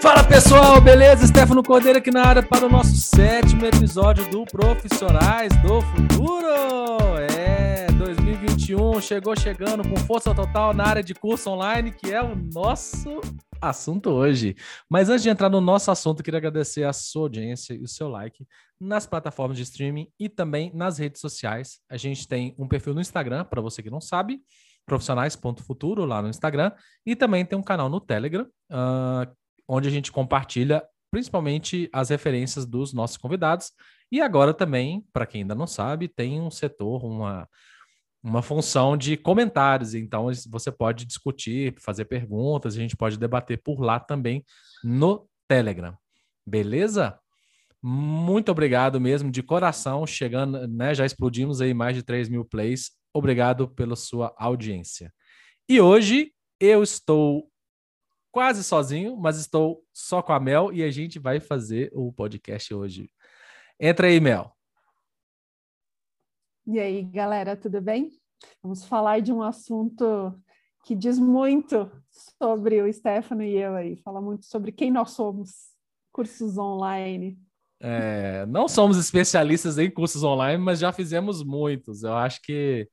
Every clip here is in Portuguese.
Fala pessoal, beleza? Stefano Cordeiro aqui na área para o nosso sétimo episódio do Profissionais do Futuro. É, 2021 chegou chegando com força total na área de curso online, que é o nosso assunto hoje. Mas antes de entrar no nosso assunto, queria agradecer a sua audiência e o seu like nas plataformas de streaming e também nas redes sociais. A gente tem um perfil no Instagram, para você que não sabe, profissionais.futuro lá no Instagram, e também tem um canal no Telegram, uh, onde a gente compartilha principalmente as referências dos nossos convidados. E agora também, para quem ainda não sabe, tem um setor, uma, uma função de comentários. Então você pode discutir, fazer perguntas, a gente pode debater por lá também no Telegram. Beleza? Muito obrigado mesmo, de coração, chegando, né? Já explodimos aí mais de 3 mil plays. Obrigado pela sua audiência. E hoje eu estou quase sozinho, mas estou só com a Mel e a gente vai fazer o podcast hoje. Entra aí, Mel. E aí, galera, tudo bem? Vamos falar de um assunto que diz muito sobre o Stefano e eu aí, fala muito sobre quem nós somos, cursos online. É, não somos especialistas em cursos online, mas já fizemos muitos. Eu acho que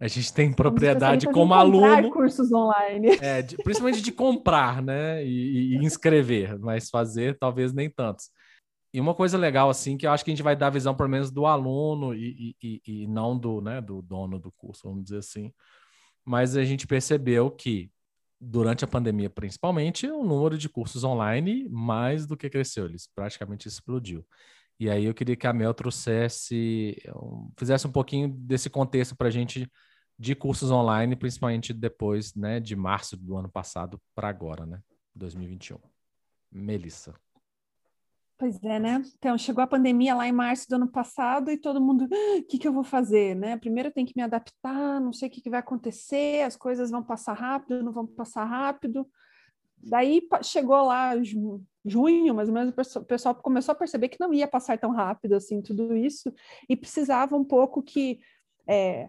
a gente tem propriedade como aluno. cursos online. É, de, principalmente de comprar, né? E, e, inscrever, mas fazer talvez nem tantos. E uma coisa legal, assim, que eu acho que a gente vai dar a visão, pelo menos, do aluno e, e, e não do, né, do dono do curso, vamos dizer assim. Mas a gente percebeu que, durante a pandemia, principalmente, o número de cursos online mais do que cresceu, ele praticamente explodiu. E aí eu queria que a Mel trouxesse, fizesse um pouquinho desse contexto para a gente de cursos online, principalmente depois né, de março do ano passado para agora, né? 2021. Melissa. Pois é, né? Então, chegou a pandemia lá em março do ano passado e todo mundo, ah, o que, que eu vou fazer, né? Primeiro eu tenho que me adaptar, não sei o que, que vai acontecer, as coisas vão passar rápido, não vão passar rápido. Daí chegou lá junho, mais ou menos, o pessoal começou a perceber que não ia passar tão rápido assim tudo isso e precisava um pouco que é,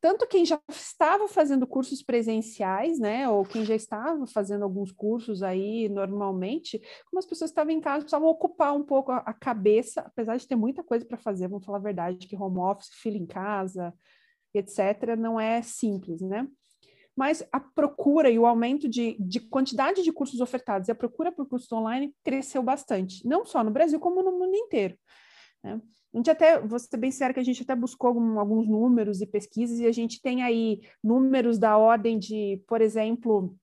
tanto quem já estava fazendo cursos presenciais, né, ou quem já estava fazendo alguns cursos aí normalmente, como as pessoas estavam em casa, precisavam ocupar um pouco a, cabeça, apesar de ter muita coisa para fazer, vamos falar a verdade, que home office, filho em casa, etc., não é simples, né? Mas a procura e o aumento de, de quantidade de cursos ofertados e a procura por cursos online cresceu bastante, não só no Brasil, como no mundo inteiro. Né? A gente até, vou ser bem sério que a gente até buscou algum, alguns números e pesquisas, e a gente tem aí números da ordem de, por exemplo,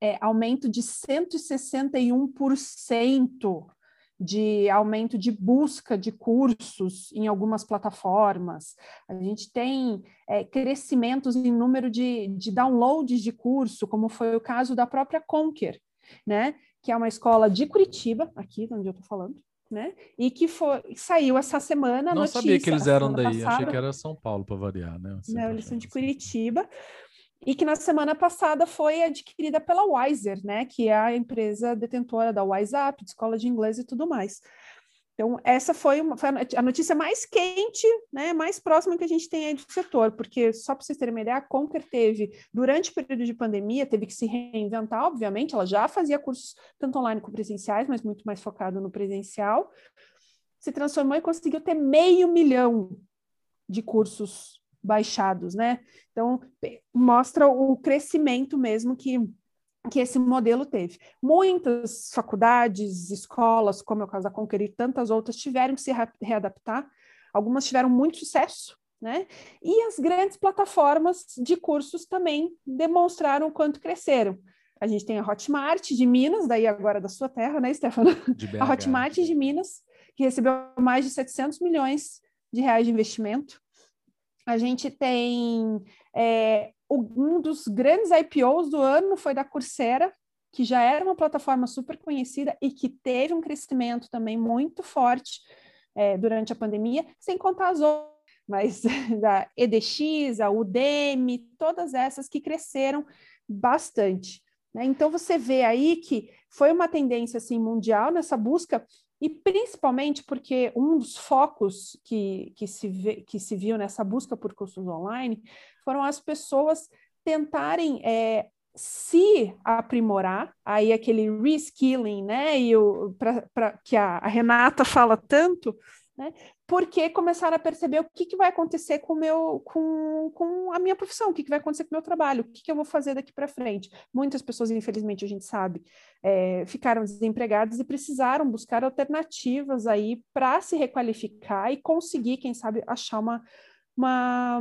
é, aumento de 161% de aumento de busca de cursos em algumas plataformas. A gente tem é, crescimentos em número de, de downloads de curso, como foi o caso da própria Conquer, né? Que é uma escola de Curitiba, aqui onde eu estou falando, né? E que foi, saiu essa semana. Não notícia, sabia que eles eram daí, passada. achei que era São Paulo para variar, né? Não, eles são de Curitiba. E que na semana passada foi adquirida pela Wiser, né? Que é a empresa detentora da WhatsApp, de escola de inglês e tudo mais. Então, essa foi, uma, foi a notícia mais quente, né, mais próxima que a gente tem aí do setor, porque, só para vocês terem uma ideia, a Conquer teve, durante o período de pandemia, teve que se reinventar, obviamente, ela já fazia cursos tanto online como presenciais, mas muito mais focado no presencial, se transformou e conseguiu ter meio milhão de cursos baixados, né? Então, mostra o crescimento mesmo que que esse modelo teve. Muitas faculdades, escolas, como é o caso da Conquer e tantas outras, tiveram que se readaptar. Algumas tiveram muito sucesso, né? E as grandes plataformas de cursos também demonstraram o quanto cresceram. A gente tem a Hotmart de Minas, daí agora da sua terra, né, Stefano? a Hotmart de Minas, que recebeu mais de 700 milhões de reais de investimento. A gente tem é, um dos grandes IPOs do ano foi da Coursera, que já era uma plataforma super conhecida e que teve um crescimento também muito forte é, durante a pandemia, sem contar as outras, mas da EDX, a Udemy, todas essas que cresceram bastante. Né? Então você vê aí que foi uma tendência assim mundial nessa busca e principalmente porque um dos focos que, que, se, vê, que se viu nessa busca por cursos online foram as pessoas tentarem é, se aprimorar, aí aquele reskilling, né, e o, pra, pra, que a, a Renata fala tanto, né, porque começaram a perceber o que, que vai acontecer com, meu, com, com a minha profissão, o que, que vai acontecer com o meu trabalho, o que, que eu vou fazer daqui para frente. Muitas pessoas, infelizmente, a gente sabe, é, ficaram desempregadas e precisaram buscar alternativas aí para se requalificar e conseguir, quem sabe, achar uma, uma,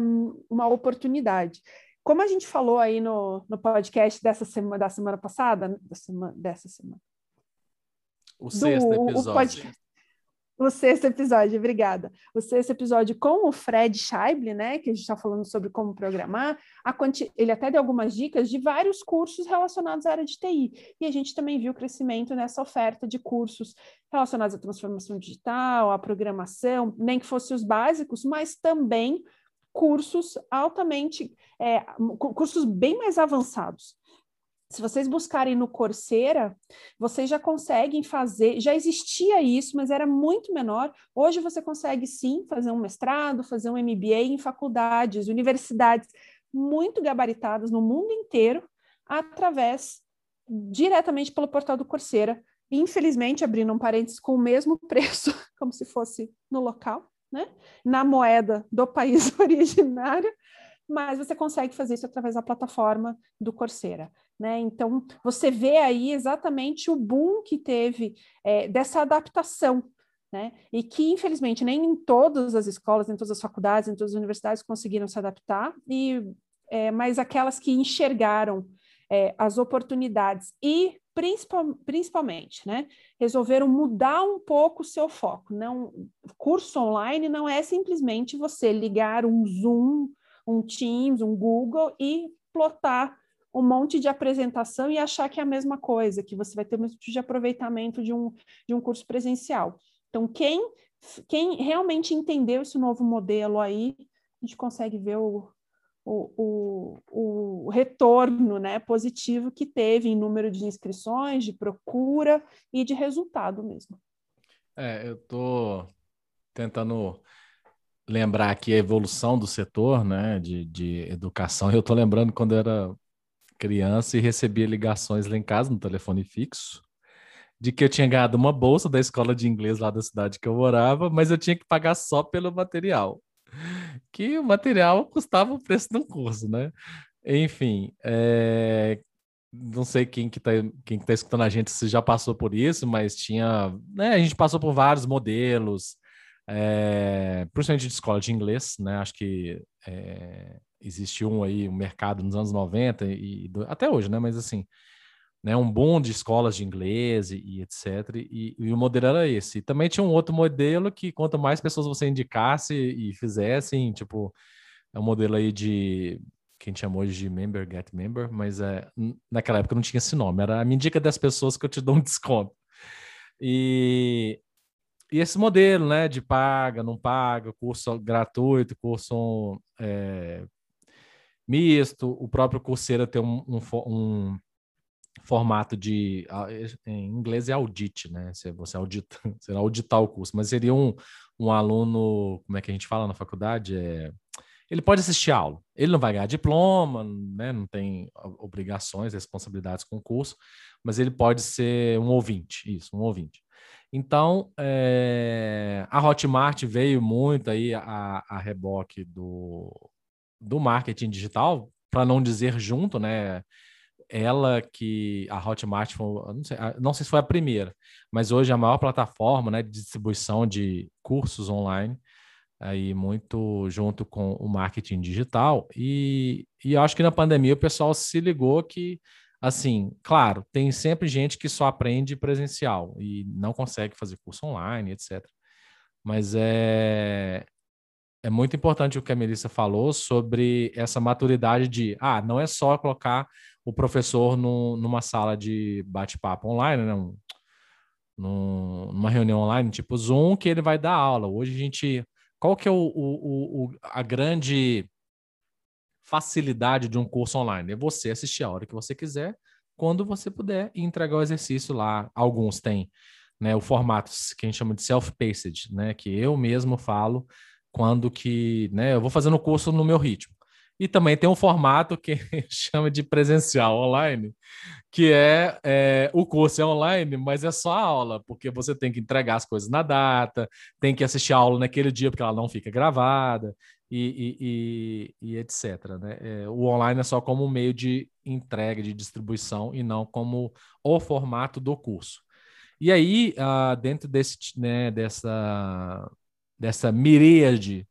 uma oportunidade. Como a gente falou aí no, no podcast dessa semana, da semana passada, da semana, dessa semana. O sexto do, episódio. O, podcast, o sexto episódio, obrigada. O sexto episódio com o Fred Scheible, né, que a gente está falando sobre como programar. Quanti... Ele até deu algumas dicas de vários cursos relacionados à área de TI. E a gente também viu crescimento nessa oferta de cursos relacionados à transformação digital, à programação, nem que fossem os básicos, mas também cursos altamente, é, cursos bem mais avançados. Se vocês buscarem no Coursera, vocês já conseguem fazer, já existia isso, mas era muito menor. Hoje você consegue sim fazer um mestrado, fazer um MBA em faculdades, universidades muito gabaritadas no mundo inteiro, através diretamente pelo portal do Coursera. Infelizmente, abrindo um parênteses, com o mesmo preço, como se fosse no local, né? na moeda do país originário, mas você consegue fazer isso através da plataforma do Coursera. Né? Então, você vê aí exatamente o boom que teve é, dessa adaptação, né? e que, infelizmente, nem em todas as escolas, em todas as faculdades, em todas as universidades conseguiram se adaptar, e, é, mas aquelas que enxergaram é, as oportunidades e principal, principalmente, né, resolveram mudar um pouco o seu foco. Não, curso online não é simplesmente você ligar um Zoom, um Teams, um Google e plotar um monte de apresentação e achar que é a mesma coisa, que você vai ter mesmo tipo de aproveitamento de um, de um curso presencial. Então, quem, quem realmente entendeu esse novo modelo aí, a gente consegue ver o, o, o, o retorno né, positivo que teve em número de inscrições, de procura e de resultado mesmo. É, eu estou tentando lembrar aqui a evolução do setor né, de, de educação. Eu estou lembrando quando eu era criança e recebia ligações lá em casa no telefone fixo de que eu tinha ganhado uma bolsa da escola de inglês lá da cidade que eu morava, mas eu tinha que pagar só pelo material. Que o material custava o preço de um curso, né? Enfim, é... não sei quem que tá, quem que tá escutando a gente se já passou por isso, mas tinha, né, a gente passou por vários modelos, é... principalmente de escola de inglês, né? Acho que é existiu um aí, um mercado nos anos 90 e, até hoje, né? Mas assim, né, um boom de escolas de inglês e, e etc. E, e, o modelo era esse. E também tinha um outro modelo que quanto mais pessoas você indicasse e fizessem, tipo, é um modelo aí de que a gente chamou hoje de member get member, mas é, naquela época não tinha esse nome, era me indica das pessoas que eu te dou um desconto. E, e esse modelo, né, de paga, não paga, curso gratuito, curso é, misto, o próprio Coursera tem um, um, um formato de em inglês é audit, né? Você audita, será auditar o curso, mas seria um, um aluno, como é que a gente fala na faculdade? É, ele pode assistir a aula, ele não vai ganhar diploma, né? Não tem obrigações, responsabilidades com o curso, mas ele pode ser um ouvinte, isso, um ouvinte. Então, é, a Hotmart veio muito aí a, a reboque do, do marketing digital, para não dizer junto, né? Ela que a Hotmart foi, não sei, não sei se foi a primeira, mas hoje é a maior plataforma, né, de distribuição de cursos online, aí muito junto com o marketing digital. E, e acho que na pandemia o pessoal se ligou que, assim, claro, tem sempre gente que só aprende presencial e não consegue fazer curso online, etc. Mas é, é muito importante o que a Melissa falou sobre essa maturidade de, ah, não é só colocar o professor no, numa sala de bate-papo online, né? Um, numa reunião online, tipo Zoom, que ele vai dar aula. Hoje a gente. Qual que é o, o, o, a grande facilidade de um curso online? É você assistir a hora que você quiser, quando você puder, e entregar o exercício lá. Alguns têm né, o formato que a gente chama de self-paced, né? Que eu mesmo falo quando que, né, eu vou fazendo o curso no meu ritmo. E também tem um formato que chama de presencial online, que é, é, o curso é online, mas é só a aula, porque você tem que entregar as coisas na data, tem que assistir a aula naquele dia, porque ela não fica gravada, e, e, e, e etc. Né? É, o online é só como um meio de entrega, de distribuição, e não como o formato do curso. E aí, uh, dentro desse, né, dessa, dessa miríade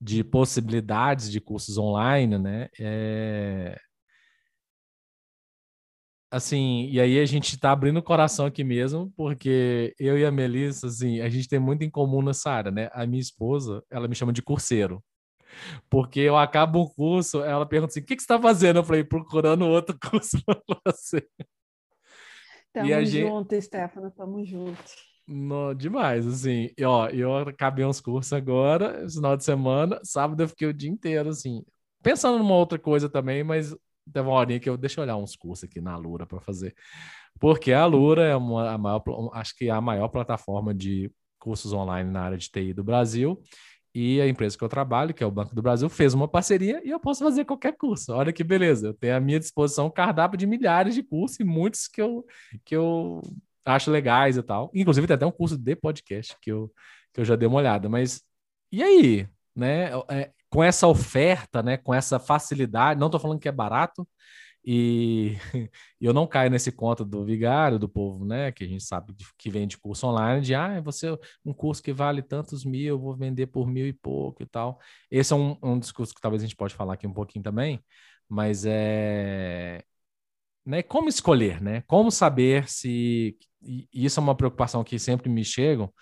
de possibilidades de cursos online, né? É... Assim, e aí a gente está abrindo o coração aqui mesmo, porque eu e a Melissa, assim, a gente tem muito em comum nessa área, né? A minha esposa, ela me chama de curseiro. Porque eu acabo o curso, ela pergunta assim: o que, que você está fazendo? Eu falei, procurando outro curso para você. Tamo e junto, gente... Stefano, tamo junto. No, demais, assim. E, ó, eu acabei uns cursos agora, esse final de semana. Sábado eu fiquei o dia inteiro, assim, pensando numa outra coisa também, mas teve uma horinha que eu deixa eu olhar uns cursos aqui na Lura para fazer. Porque a Lura é uma, a maior, acho que é a maior plataforma de cursos online na área de TI do Brasil. E a empresa que eu trabalho, que é o Banco do Brasil, fez uma parceria e eu posso fazer qualquer curso. Olha que beleza. Eu tenho à minha disposição um cardápio de milhares de cursos e muitos que eu, que eu acho legais e tal. Inclusive, tem até um curso de podcast que eu, que eu já dei uma olhada. Mas e aí? Né? É, com essa oferta, né? com essa facilidade, não estou falando que é barato, e eu não caio nesse conto do vigário, do povo, né? Que a gente sabe que vende curso online, de ah, você um curso que vale tantos mil, eu vou vender por mil e pouco e tal. Esse é um, um discurso que talvez a gente pode falar aqui um pouquinho também, mas é né, como escolher, né? Como saber se. E isso é uma preocupação que sempre me chegam.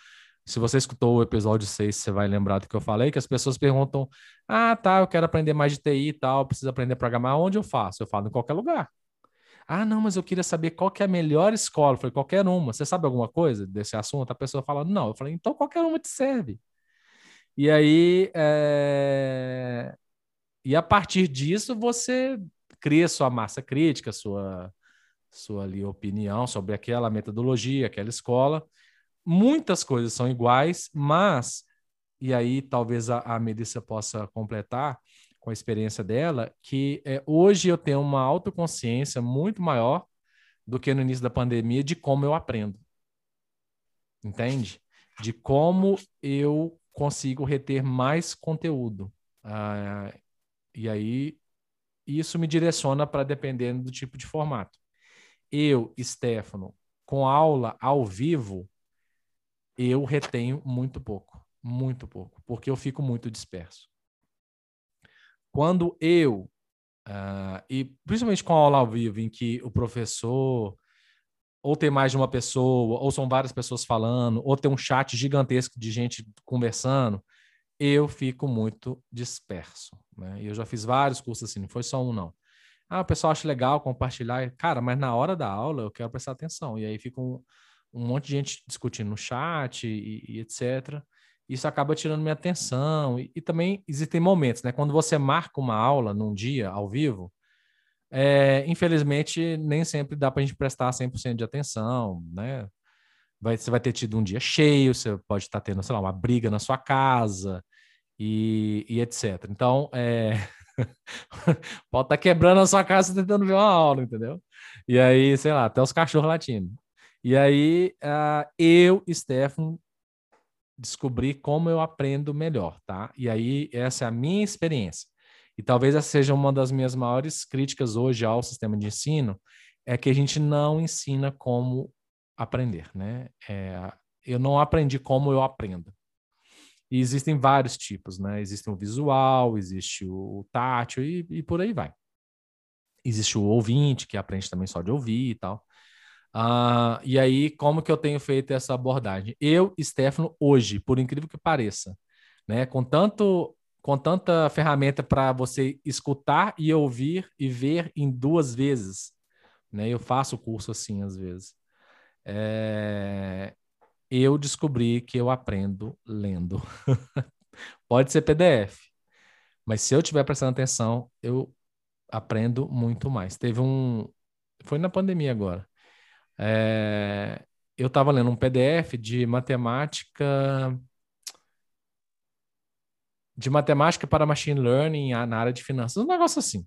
Se você escutou o episódio 6, você vai lembrar do que eu falei, que as pessoas perguntam: ah, tá, eu quero aprender mais de TI e tal, preciso aprender a programar, onde eu faço? Eu falo em qualquer lugar. Ah, não, mas eu queria saber qual que é a melhor escola. Eu falei, qualquer uma. Você sabe alguma coisa desse assunto? A pessoa fala, não. Eu falei, então qualquer uma te serve. E aí, é... e a partir disso, você cria sua massa crítica, sua, sua ali, opinião sobre aquela metodologia, aquela escola. Muitas coisas são iguais, mas, e aí talvez a, a Melissa possa completar com a experiência dela, que é, hoje eu tenho uma autoconsciência muito maior do que no início da pandemia de como eu aprendo. Entende? De como eu consigo reter mais conteúdo. Ah, e aí isso me direciona para dependendo do tipo de formato. Eu, Stefano, com aula ao vivo, eu retenho muito pouco, muito pouco, porque eu fico muito disperso. Quando eu, uh, e principalmente com aula ao vivo, em que o professor ou tem mais de uma pessoa, ou são várias pessoas falando, ou tem um chat gigantesco de gente conversando, eu fico muito disperso. Né? E eu já fiz vários cursos assim, não foi só um, não. Ah, o pessoal acha legal compartilhar. Cara, mas na hora da aula eu quero prestar atenção. E aí fica um, um monte de gente discutindo no chat e, e etc. Isso acaba tirando minha atenção. E, e, também existem momentos, né? Quando você marca uma aula num dia, ao vivo, é, infelizmente nem sempre dá para a gente prestar 100% de atenção, né? vai, você vai ter tido um dia cheio, você pode estar tendo, sei lá, uma briga na sua casa e, e etc. Então, é... pode estar quebrando a sua casa tentando ver uma aula, entendeu? E aí, sei lá, até os cachorros latindo. E aí, uh, eu, Stefano, descobri como eu aprendo melhor, tá? E aí, essa é a minha experiência. E talvez essa seja uma das minhas maiores críticas hoje ao sistema de ensino, é que a gente não ensina como aprender, né? É, eu não aprendi como eu aprendo. E existem vários tipos, né? Existe o visual, existe o tátil e, e por aí vai. Existe o ouvinte, que aprende também só de ouvir e tal. Uh, e aí, como que eu tenho feito essa abordagem? Eu, Stefano, hoje, por incrível que pareça, né, com tanto com tanta ferramenta para você escutar e ouvir e ver em duas vezes, né? Eu faço curso assim às vezes é, eu descobri que eu aprendo lendo. Pode ser PDF, mas se eu estiver prestando atenção, eu aprendo muito mais. Teve um. Foi na pandemia agora. É, eu estava lendo um PDF de matemática. de matemática para machine learning na área de finanças, um negócio assim.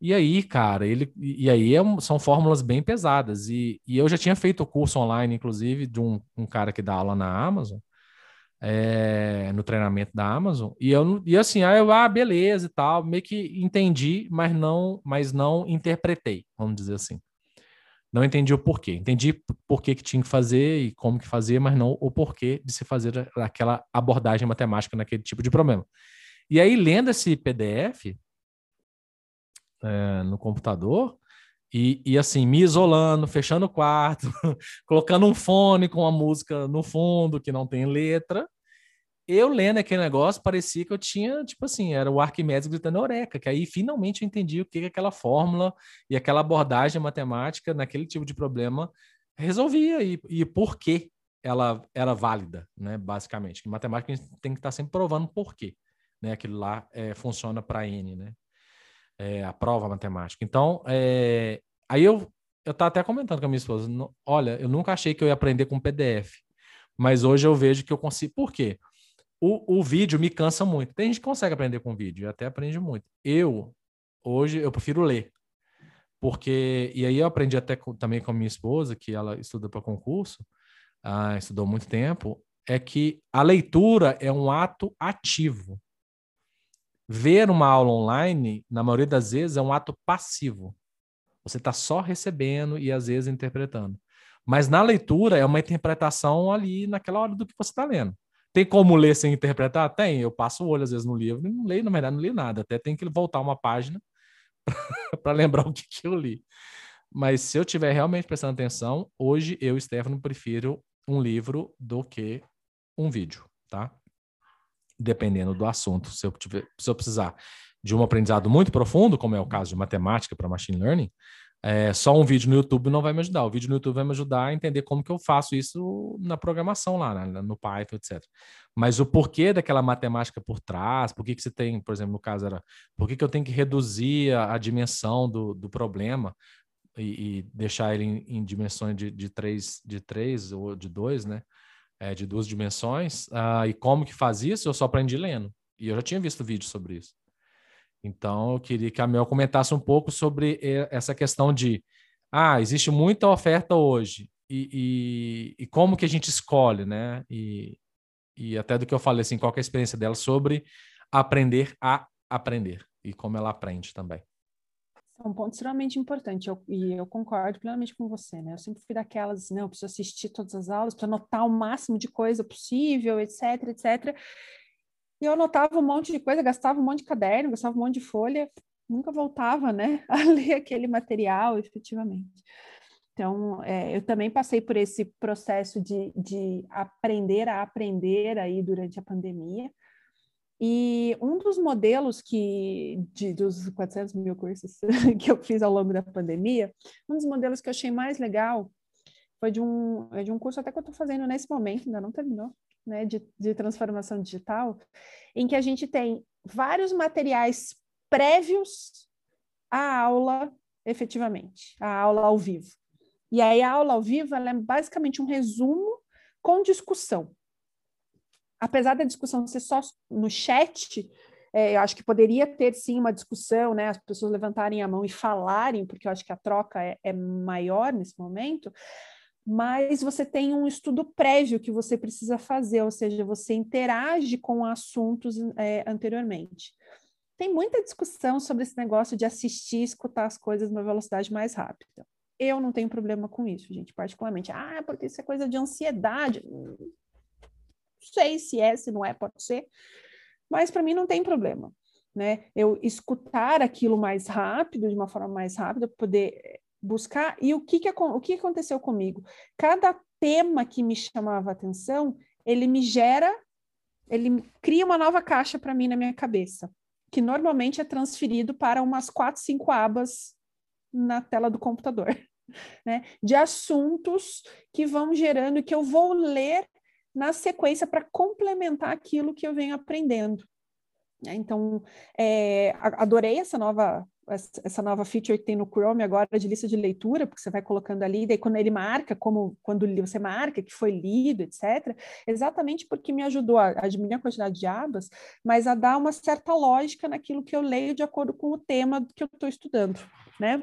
E aí, cara, ele e aí é são fórmulas bem pesadas. E, e eu já tinha feito o curso online, inclusive, de um, um cara que dá aula na Amazon, é, no treinamento da Amazon. E eu e assim, aí eu, ah, beleza e tal, meio que entendi, mas não, mas não interpretei, vamos dizer assim. Não entendi o porquê. Entendi por que, que tinha que fazer e como que fazer, mas não o porquê de se fazer aquela abordagem matemática naquele tipo de problema. E aí, lendo esse PDF é, no computador, e, e, assim, me isolando, fechando o quarto, colocando um fone com a música no fundo que não tem letra, eu lendo aquele negócio, parecia que eu tinha, tipo assim, era o Arquimedes gritando Eureka, que aí finalmente eu entendi o que, que aquela fórmula e aquela abordagem matemática naquele tipo de problema resolvia e, e por que ela era válida, né, basicamente. Que matemática a gente tem que estar sempre provando por quê, né, aquilo lá é, funciona para N, né, é, a prova matemática. Então, é, aí eu eu até comentando com a minha esposa, olha, eu nunca achei que eu ia aprender com PDF, mas hoje eu vejo que eu consigo. Por quê? O, o vídeo me cansa muito. Tem gente que consegue aprender com vídeo, até aprende muito. Eu, hoje, eu prefiro ler. Porque, e aí eu aprendi até com, também com a minha esposa, que ela estuda para concurso, ah, estudou muito tempo, é que a leitura é um ato ativo. Ver uma aula online, na maioria das vezes, é um ato passivo. Você está só recebendo e às vezes interpretando. Mas na leitura é uma interpretação ali naquela hora do que você está lendo. Tem como ler sem interpretar? Tem. Eu passo o olho às vezes no livro e não leio, na verdade, não li nada. Até tem que voltar uma página para lembrar o que, que eu li. Mas se eu tiver realmente prestando atenção, hoje eu, Stefano, prefiro um livro do que um vídeo, tá? Dependendo do assunto. Se eu, tiver, se eu precisar de um aprendizado muito profundo, como é o caso de matemática para machine learning, é, só um vídeo no YouTube não vai me ajudar. O vídeo no YouTube vai me ajudar a entender como que eu faço isso na programação lá, né, no Python, etc. Mas o porquê daquela matemática por trás, por que, que você tem, por exemplo, no caso era, por que, que eu tenho que reduzir a, a dimensão do, do problema e, e, deixar ele em, em dimensões de, de, três, de três ou de dois, né? É, de duas dimensões. Uh, e como que faz isso? Eu só aprendi lendo. E eu já tinha visto vídeo sobre isso. Então, eu queria que a Mel comentasse um pouco sobre essa questão de, ah, existe muita oferta hoje, e, e, e como que a gente escolhe, né? E, e até do que eu falei, assim, qual é a experiência dela sobre aprender a aprender, e como ela aprende também. É um ponto extremamente importante, eu, e eu concordo plenamente com você, né? Eu sempre fui daquelas, não, eu preciso assistir todas as aulas para anotar o máximo de coisa possível, etc, etc. E eu anotava um monte de coisa, gastava um monte de caderno, gastava um monte de folha, nunca voltava, né, a ler aquele material efetivamente. Então, é, eu também passei por esse processo de, de aprender a aprender aí durante a pandemia. E um dos modelos que, de, dos 400 mil cursos que eu fiz ao longo da pandemia, um dos modelos que eu achei mais legal foi de um, é de um curso até que eu estou fazendo nesse momento, ainda não terminou, né, de, de transformação digital, em que a gente tem vários materiais prévios à aula, efetivamente, à aula ao vivo. E aí a aula ao vivo é basicamente um resumo com discussão. Apesar da discussão ser só no chat, é, eu acho que poderia ter sim uma discussão, né? As pessoas levantarem a mão e falarem, porque eu acho que a troca é, é maior nesse momento mas você tem um estudo prévio que você precisa fazer, ou seja, você interage com assuntos é, anteriormente. Tem muita discussão sobre esse negócio de assistir escutar as coisas numa velocidade mais rápida. Eu não tenho problema com isso, gente, particularmente. Ah, porque isso é coisa de ansiedade. Não sei se é, se não é, pode ser. Mas para mim não tem problema. Né? Eu escutar aquilo mais rápido, de uma forma mais rápida, poder buscar. E o que, que, o que aconteceu comigo? Cada tema que me chamava atenção, ele me gera, ele cria uma nova caixa para mim na minha cabeça, que normalmente é transferido para umas quatro, cinco abas na tela do computador, né? De assuntos que vão gerando que eu vou ler na sequência para complementar aquilo que eu venho aprendendo. Então, é, adorei essa nova essa nova feature que tem no Chrome agora de lista de leitura, porque você vai colocando ali, daí quando ele marca, como quando você marca que foi lido, etc., exatamente porque me ajudou a, a diminuir a quantidade de abas, mas a dar uma certa lógica naquilo que eu leio de acordo com o tema que eu estou estudando, né?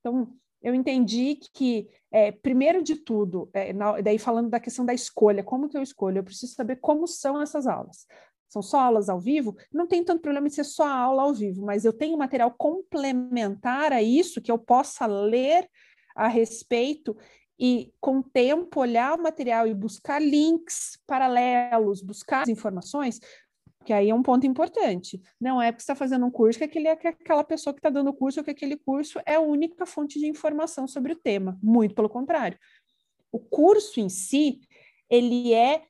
Então, eu entendi que, é, primeiro de tudo, é, na, daí falando da questão da escolha, como que eu escolho? Eu preciso saber como são essas aulas são só aulas ao vivo, não tem tanto problema em ser só aula ao vivo, mas eu tenho material complementar a isso que eu possa ler a respeito e, com o tempo, olhar o material e buscar links paralelos, buscar informações, que aí é um ponto importante. Não é porque está fazendo um curso que, aquele, que aquela pessoa que está dando o curso ou que aquele curso é a única fonte de informação sobre o tema. Muito pelo contrário. O curso em si, ele é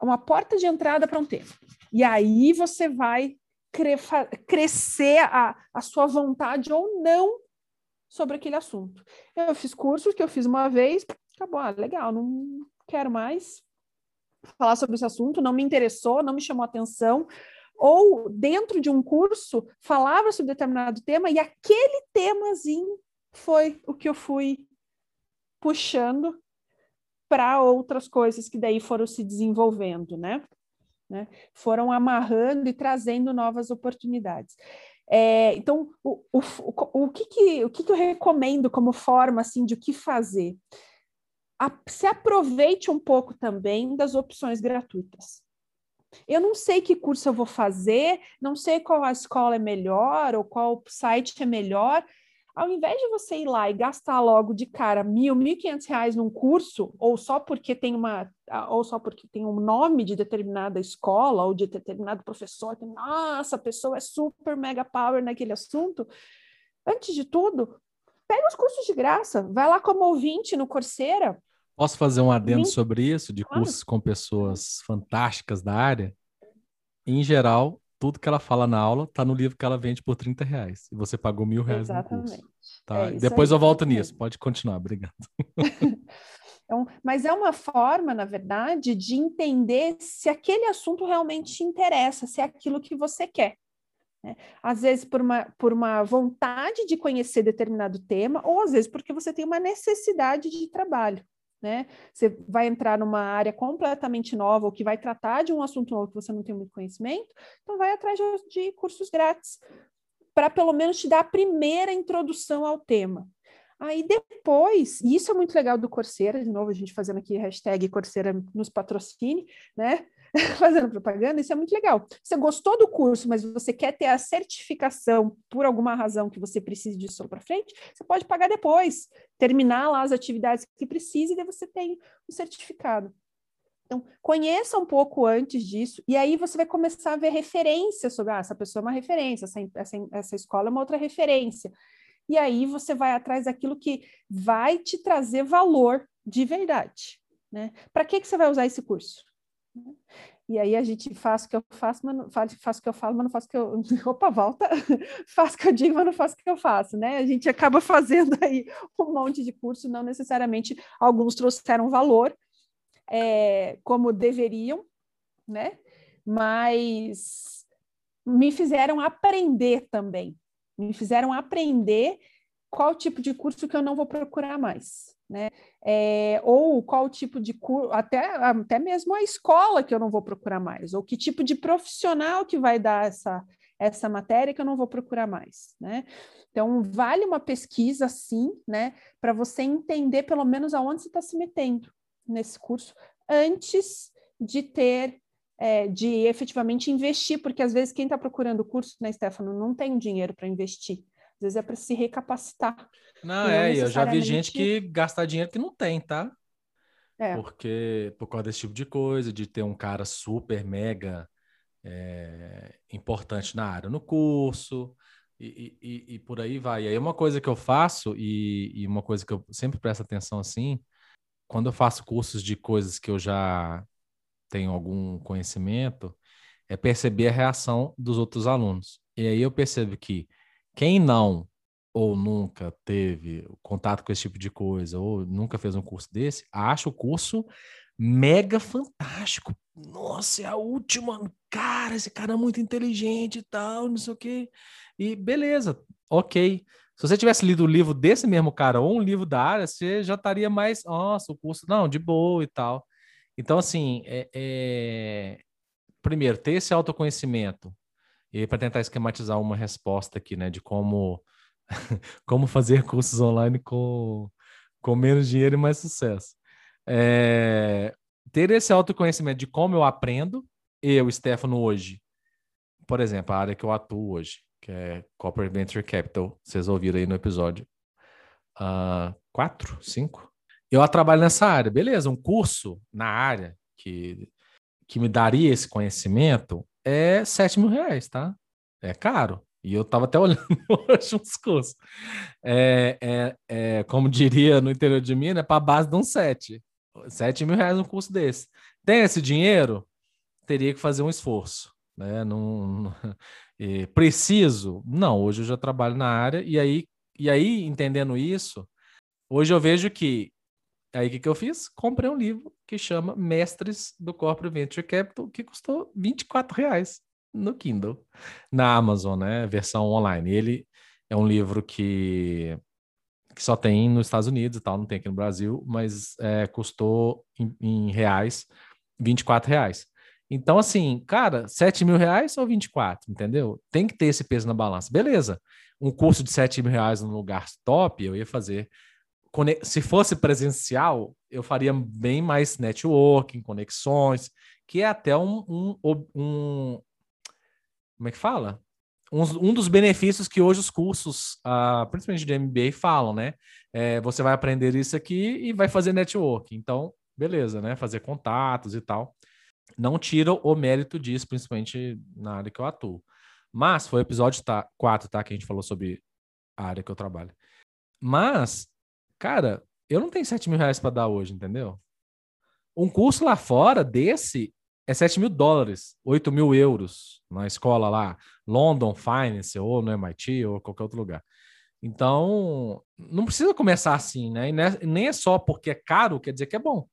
uma porta de entrada para um tema. E aí você vai cre crescer a, a sua vontade ou não sobre aquele assunto. Eu fiz cursos que eu fiz uma vez, acabou, ah, legal, não quero mais falar sobre esse assunto, não me interessou, não me chamou atenção. Ou dentro de um curso falava sobre determinado tema e aquele temazinho foi o que eu fui puxando para outras coisas que daí foram se desenvolvendo, né? né? Foram amarrando e trazendo novas oportunidades. É, então, o, o, o, o, que, que, o que, que eu recomendo como forma assim, de o que fazer? A, se aproveite um pouco também das opções gratuitas. Eu não sei que curso eu vou fazer, não sei qual a escola é melhor ou qual site é melhor, ao invés de você ir lá e gastar logo de cara mil, mil e quinhentos reais num curso, ou só porque tem uma, ou só porque tem um nome de determinada escola ou de determinado professor, que, nossa, a pessoa é super mega power naquele assunto, antes de tudo, pega os cursos de graça, vai lá como ouvinte no Coursera. Posso fazer um adendo sobre isso, de cursos com pessoas fantásticas da área? Em geral, tudo que ela fala na aula está no livro que ela vende por 30 reais. E você pagou mil reais Exatamente. no curso. Tá? É Depois aí, eu volto nisso. Pode continuar, obrigado. então, mas é uma forma, na verdade, de entender se aquele assunto realmente te interessa, se é aquilo que você quer. Né? Às vezes por uma, por uma vontade de conhecer determinado tema, ou às vezes porque você tem uma necessidade de trabalho né? Você vai entrar numa área completamente nova ou que vai tratar de um assunto novo que você não tem muito conhecimento, então vai atrás de, de cursos grátis para pelo menos te dar a primeira introdução ao tema. Aí depois, e isso é muito legal do Coursera, de novo a gente fazendo aqui hashtag Coursera nos patrocine, né? fazendo propaganda, isso é muito legal. Você gostou do curso, mas você quer ter a certificação por alguma razão que você precise disso para frente, você pode pagar depois, terminar lá as atividades que precisa e daí você tem o certificado. Então, conheça um pouco antes disso, e aí você vai começar a ver referências sobre ah, essa pessoa é uma referência, essa, essa, essa escola é uma outra referência. E aí você vai atrás daquilo que vai te trazer valor de verdade. Né? Para que, que você vai usar esse curso? E aí a gente faz o que eu faço, mas não, faz, o que eu falo, mas não faço o que eu. Opa, volta! faz o que eu digo, mas não faço o que eu faço, né? A gente acaba fazendo aí um monte de curso, não necessariamente alguns trouxeram valor, é, como deveriam, né? Mas me fizeram aprender também. Me fizeram aprender qual tipo de curso que eu não vou procurar mais né? É, ou qual tipo de curso, até, até mesmo a escola que eu não vou procurar mais, ou que tipo de profissional que vai dar essa, essa matéria que eu não vou procurar mais, né? Então, vale uma pesquisa, sim, né? Para você entender pelo menos aonde você está se metendo nesse curso, antes de ter, é, de efetivamente investir, porque às vezes quem está procurando curso, né, Stefano, não tem dinheiro para investir às vezes é para se recapacitar. Não, é, necessariamente... eu já vi gente que gasta dinheiro que não tem, tá? É. Porque por causa desse tipo de coisa, de ter um cara super mega é, importante na área no curso e, e, e, por aí vai. E aí uma coisa que eu faço e, e, uma coisa que eu sempre presto atenção assim, quando eu faço cursos de coisas que eu já tenho algum conhecimento, é perceber a reação dos outros alunos. E aí eu percebo que quem não ou nunca teve contato com esse tipo de coisa, ou nunca fez um curso desse, acha o curso mega fantástico. Nossa, é a última. Cara, esse cara é muito inteligente e tal, não sei o quê. E beleza, ok. Se você tivesse lido o livro desse mesmo cara ou um livro da área, você já estaria mais, nossa, o curso, não, de boa e tal. Então, assim, é, é... primeiro, ter esse autoconhecimento, e para tentar esquematizar uma resposta aqui, né, de como, como fazer cursos online com, com menos dinheiro e mais sucesso. É... Ter esse autoconhecimento de como eu aprendo, eu, Stefano, hoje, por exemplo, a área que eu atuo hoje, que é Corporate Venture Capital. Vocês ouviram aí no episódio uh, 4, 5. Eu trabalho nessa área. Beleza, um curso na área que, que me daria esse conhecimento é 7 mil reais, tá? É caro. E eu estava até olhando hoje uns cursos. É, é, é, como diria no interior de Minas, é para base de um 7. 7 mil reais um curso desse. Tem esse dinheiro? Teria que fazer um esforço. Né? Não, é, preciso? Não, hoje eu já trabalho na área e aí, e aí entendendo isso, hoje eu vejo que aí o que, que eu fiz? Comprei um livro que chama Mestres do Corporate Venture Capital, que custou 24 reais no Kindle, na Amazon, né? Versão online. Ele é um livro que, que só tem nos Estados Unidos e tal, não tem aqui no Brasil, mas é, custou em, em reais 24 reais. Então, assim, cara, 7 mil reais ou 24, entendeu? Tem que ter esse peso na balança. Beleza. Um curso de 7 mil reais num lugar top, eu ia fazer. Se fosse presencial, eu faria bem mais networking, conexões, que é até um. um, um como é que fala? Um, um, dos benefícios que hoje os cursos, uh, principalmente de MBA, falam, né? É, você vai aprender isso aqui e vai fazer networking. Então, beleza, né? Fazer contatos e tal não tira o mérito disso, principalmente na área que eu atuo. Mas foi o episódio tá, 4, tá? Que a gente falou sobre a área que eu trabalho. Mas, cara, eu não tenho 7 mil reais para dar hoje, entendeu? Um curso lá fora desse é 7 mil dólares, 8 mil euros na escola lá, London Finance, ou no MIT, ou qualquer outro lugar. Então, não precisa começar assim, né? E é, nem é só porque é caro, quer dizer que é bom.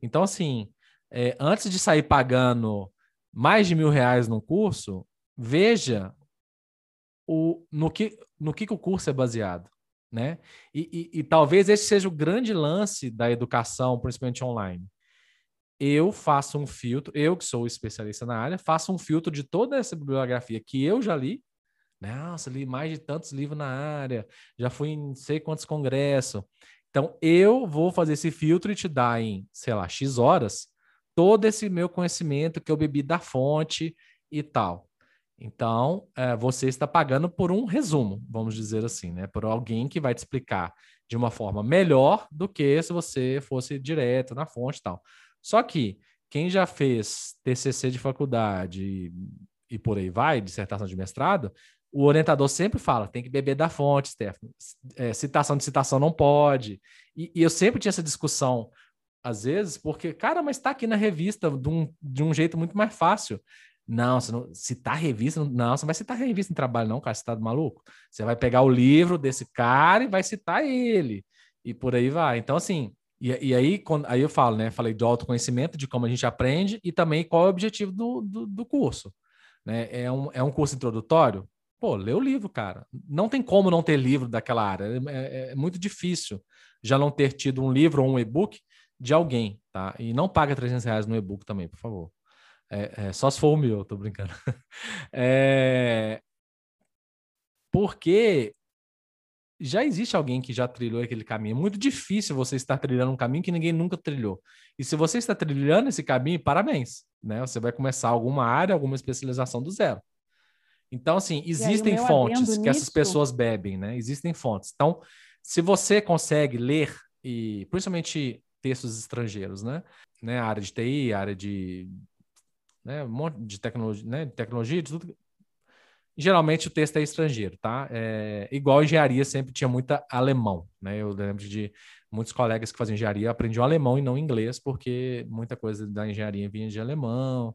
Então, assim, é, antes de sair pagando mais de mil reais num curso, veja o, no, que, no que, que o curso é baseado. Né? E, e, e, talvez esse seja o grande lance da educação, principalmente online. Eu faço um filtro, eu que sou especialista na área, faço um filtro de toda essa bibliografia que eu já li. Nossa, li mais de tantos livros na área, já fui em sei quantos congressos. Então, eu vou fazer esse filtro e te dar em, sei lá, X horas todo esse meu conhecimento que eu bebi da fonte e tal. Então, é, você está pagando por um resumo, vamos dizer assim, né? Por alguém que vai te explicar de uma forma melhor do que se você fosse direto na fonte e tal. Só que quem já fez TCC de faculdade e, e por aí vai, dissertação de mestrado, o orientador sempre fala, tem que beber da fonte, Stefano. É, citação de citação não pode. E, e eu sempre tinha essa discussão às vezes, porque, cara, mas está aqui na revista de um, de um jeito muito mais fácil. Não, você não citar revista, não, você vai citar revista em trabalho, não, cara, você tá maluco? Você vai pegar o livro desse cara e vai citar ele, e por aí vai. Então, assim, e, e aí, quando, aí eu falo, né? Falei do autoconhecimento, de como a gente aprende, e também qual é o objetivo do, do, do curso. Né? É, um, é um curso introdutório? Pô, lê o livro, cara. Não tem como não ter livro daquela área. É, é, é muito difícil já não ter tido um livro ou um e-book de alguém, tá? E não paga 300 reais no e-book também, por favor. É, é, só se for o meu, tô brincando. é, porque já existe alguém que já trilhou aquele caminho. É muito difícil você estar trilhando um caminho que ninguém nunca trilhou. E se você está trilhando esse caminho, parabéns, né? Você vai começar alguma área, alguma especialização do zero. Então, assim, existem fontes que nisso... essas pessoas bebem, né? Existem fontes. Então, se você consegue ler e principalmente textos estrangeiros, né? né? A área de TI, a área de, né? um monte de tecnologia, né? De tecnologia, de tudo. Geralmente o texto é estrangeiro, tá? É, igual engenharia sempre tinha muita alemão, né? Eu lembro de muitos colegas que faziam engenharia aprendiam alemão e não inglês, porque muita coisa da engenharia vinha de alemão.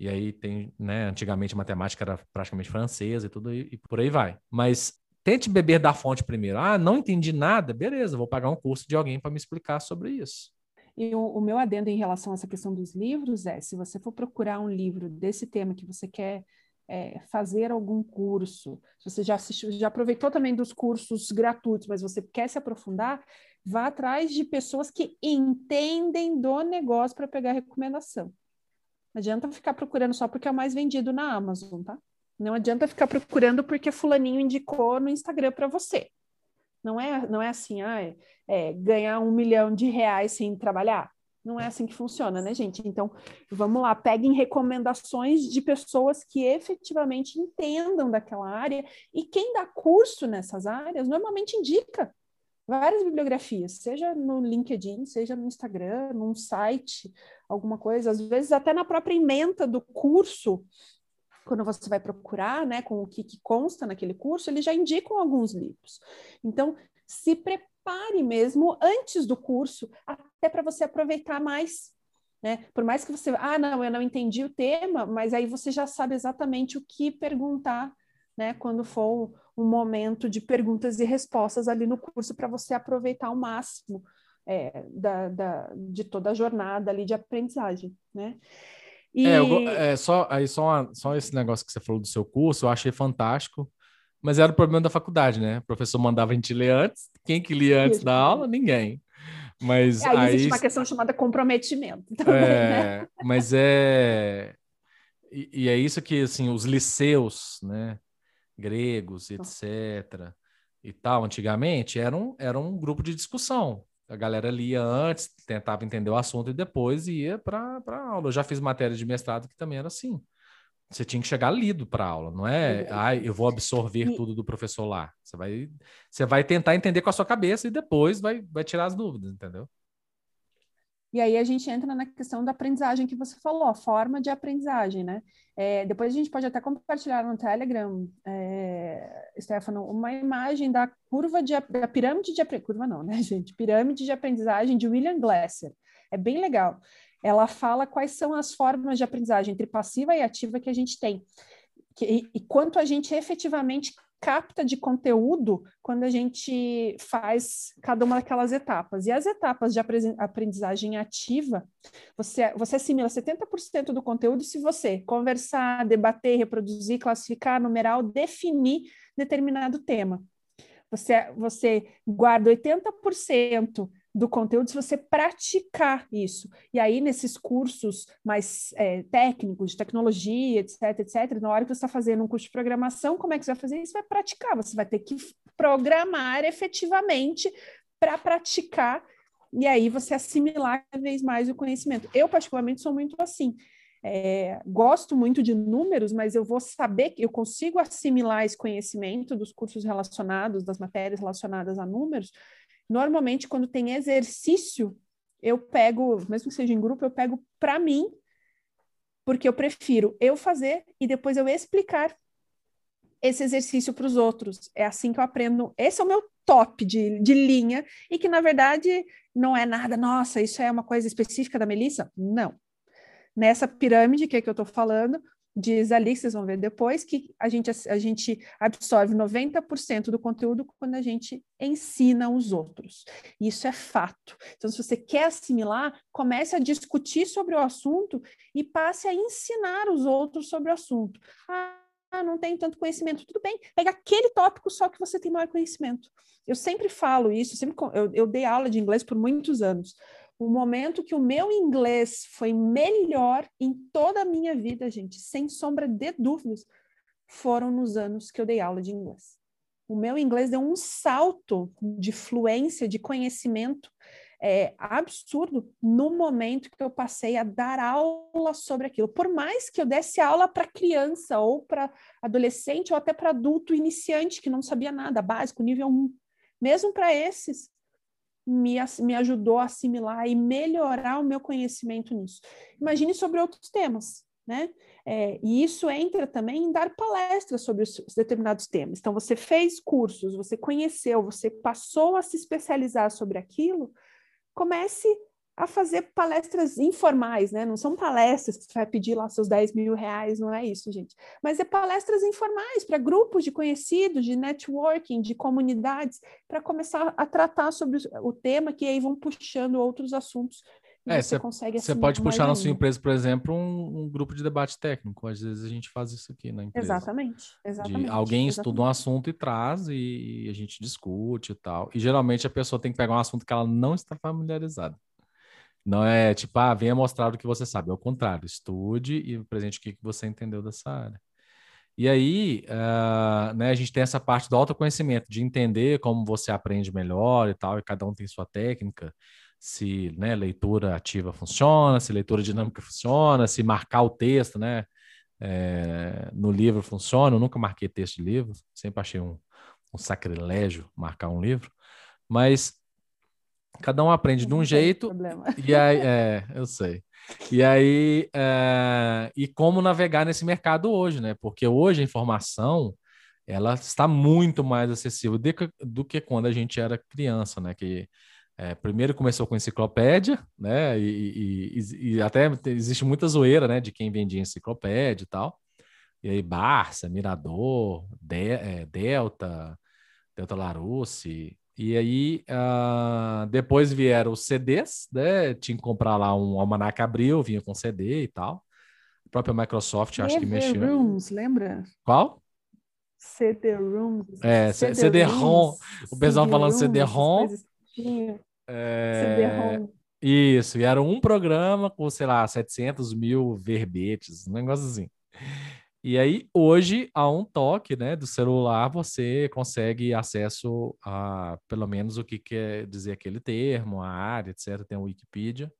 E aí tem, né? Antigamente matemática era praticamente francesa e tudo, e, e por aí vai. Mas Tente beber da fonte primeiro. Ah, não entendi nada? Beleza, vou pagar um curso de alguém para me explicar sobre isso. E o, o, meu adendo em relação a essa questão dos livros é: se você for procurar um livro desse tema que você quer é, fazer algum curso, se você já assistiu, já aproveitou também dos cursos gratuitos, mas você quer se aprofundar, vá atrás de pessoas que entendem do negócio para pegar recomendação. Não adianta ficar procurando só porque é o mais vendido na Amazon, tá? Não adianta ficar procurando porque fulaninho indicou no Instagram para você. Não é, não é assim, ah, é, é, ganhar um milhão de reais sem trabalhar. Não é assim que funciona, né, gente? Então, vamos lá, peguem recomendações de pessoas que efetivamente entendam daquela área, e quem dá curso nessas áreas normalmente indica várias bibliografias, seja no LinkedIn, seja no Instagram, num site, alguma coisa, às vezes até na própria ementa do curso, quando você vai procurar, né, com o que, que consta naquele curso, eles já indicam alguns livros. Então, se prepare mesmo antes do curso, até para você aproveitar mais. Né? Por mais que você, ah, não, eu não entendi o tema, mas aí você já sabe exatamente o que perguntar, né? Quando for um momento de perguntas e respostas ali no curso para você aproveitar ao máximo é, da, da, de toda a jornada ali de aprendizagem, né? E... É, eu, é, só, aí só, só esse negócio que você falou do seu curso, eu achei fantástico, mas era o problema da faculdade, né? O professor mandava a gente ler antes, quem que lia antes Isso. da aula? Ninguém. Mas aí, aí existe uma questão chamada comprometimento também, é, né? Mas é... E, e, é isso que, assim, os liceus, né? Gregos, etc., e tal, antigamente, era um, era um grupo de discussão. A galera lia antes, tentava entender o assunto e depois ia para a aula. Eu já fiz matéria de mestrado que também era assim. Você tinha que chegar lido para a aula, não é? Ah, eu vou absorver tudo do professor lá. Você vai, você vai tentar entender com a sua cabeça e depois vai, vai tirar as dúvidas, entendeu? E aí a gente entra na questão da aprendizagem que você falou, a forma de aprendizagem, né? É, depois a gente pode até compartilhar no Telegram, é, Stefano, uma imagem da curva de da pirâmide de curva não, né, gente? Pirâmide de aprendizagem de William Glasser. É bem legal. Ela fala quais são as formas de aprendizagem entre passiva e ativa que a gente tem. E, e quanto a gente efetivamente capta de conteúdo quando a gente faz cada uma daquelas etapas. E as etapas de aprendizagem ativa, você, você assimila 70% do conteúdo se você conversar, debater, reproduzir, classificar, numerar, definir determinado tema. Você, você guarda 80% do conteúdo se você praticar isso. E aí, nesses cursos mais é, técnicos, de tecnologia, etc, etc, na hora que você está fazendo um curso de programação, como é que você vai fazer isso? Vai praticar, você vai ter que programar efetivamente para praticar e aí você assimilar cada vez mais o conhecimento. Eu, particularmente, sou muito assim. É, gosto muito de números, mas eu vou saber que eu consigo assimilar esse conhecimento dos cursos relacionados, das matérias relacionadas a números, Normalmente, quando tem exercício, eu pego, mesmo que seja em grupo, eu pego para mim, porque eu prefiro eu fazer e depois eu explicar esse exercício para os outros. É assim que eu aprendo. Esse é o meu top de, de linha, e que, na verdade, não é nada, nossa, isso é uma coisa específica da Melissa? Não. Nessa pirâmide que, é que eu estou falando, diz ali, que vocês vão ver depois, que a gente, a gente absorve 90% do conteúdo quando a gente ensina os outros. Isso é fato. Então, se você quer assimilar, comece a discutir sobre o assunto e passe a ensinar os outros sobre o assunto. Ah, não tenho tanto conhecimento. Tudo bem, pega aquele tópico só que você tem maior conhecimento. Eu sempre falo isso, sempre, eu, eu dei aula de inglês por muitos anos o momento que o meu inglês foi melhor em toda a minha vida, gente, sem sombra de dúvidas, foram nos anos que eu dei aula de inglês. O meu inglês deu um salto de fluência, de conhecimento é, absurdo no momento que eu passei a dar aula sobre aquilo. Por mais que eu desse aula para criança, ou para adolescente, ou até para adulto iniciante que não sabia nada, básico, nível 1. Mesmo para esses, me, me ajudou a assimilar e melhorar o meu conhecimento nisso. Imagine sobre outros temas, né? É, e isso entra também em dar palestras sobre os, os determinados temas. Então, você fez cursos, você conheceu, você passou a se especializar sobre aquilo, comece a fazer palestras informais, né? Não são palestras que você vai pedir lá seus 10 mil reais, não é isso, gente. Mas é palestras informais para grupos de conhecidos, de networking, de comunidades, para começar a tratar sobre o tema, que aí vão puxando outros assuntos é, você consegue Você pode puxar na sua empresa, por exemplo, um, um, grupo de debate técnico. Às vezes a gente faz isso aqui na empresa. Exatamente. exatamente de alguém exatamente. estuda um assunto e traz e a gente discute e tal. E geralmente a pessoa tem que pegar um assunto que ela não está familiarizada. Não é tipo, ah, venha mostrar o que você sabe. É o contrário, estude e apresente o que você entendeu dessa área. E aí, uh, né, a gente tem essa parte do autoconhecimento, de entender como você aprende melhor e tal, e cada um tem sua técnica se né, leitura ativa funciona, se leitura dinâmica funciona, se marcar o texto né, é, no livro funciona. Eu nunca marquei texto de livro, sempre achei um, um sacrilégio marcar um livro, mas cada um aprende de um jeito. E aí, é, eu sei. E aí, é, e como navegar nesse mercado hoje, né? Porque hoje a informação ela está muito mais acessível do que, do que quando a gente era criança, né? Que é, primeiro começou com enciclopédia, né? E, e, e, até existe muita zoeira, né? De quem vendia enciclopédia e tal. E aí, Barça, Mirador, De, é, Delta, Delta Larousse. E aí, uh, depois vieram os CDs, né? Tinha que comprar lá um Almanac Abril, vinha com CD e tal. A própria Microsoft, acho que mexeu. Rooms, lembra? Qual? CD-ROM. É, CD-ROM. O pessoal CD falando CD-ROM. É... Isso, e era um programa com, sei lá, 700 mil verbetes, um negócio assim. E aí, hoje, a um toque né, do celular, você consegue acesso a, pelo menos, o que quer dizer aquele termo, a área, etc. Tem o Wikipedia,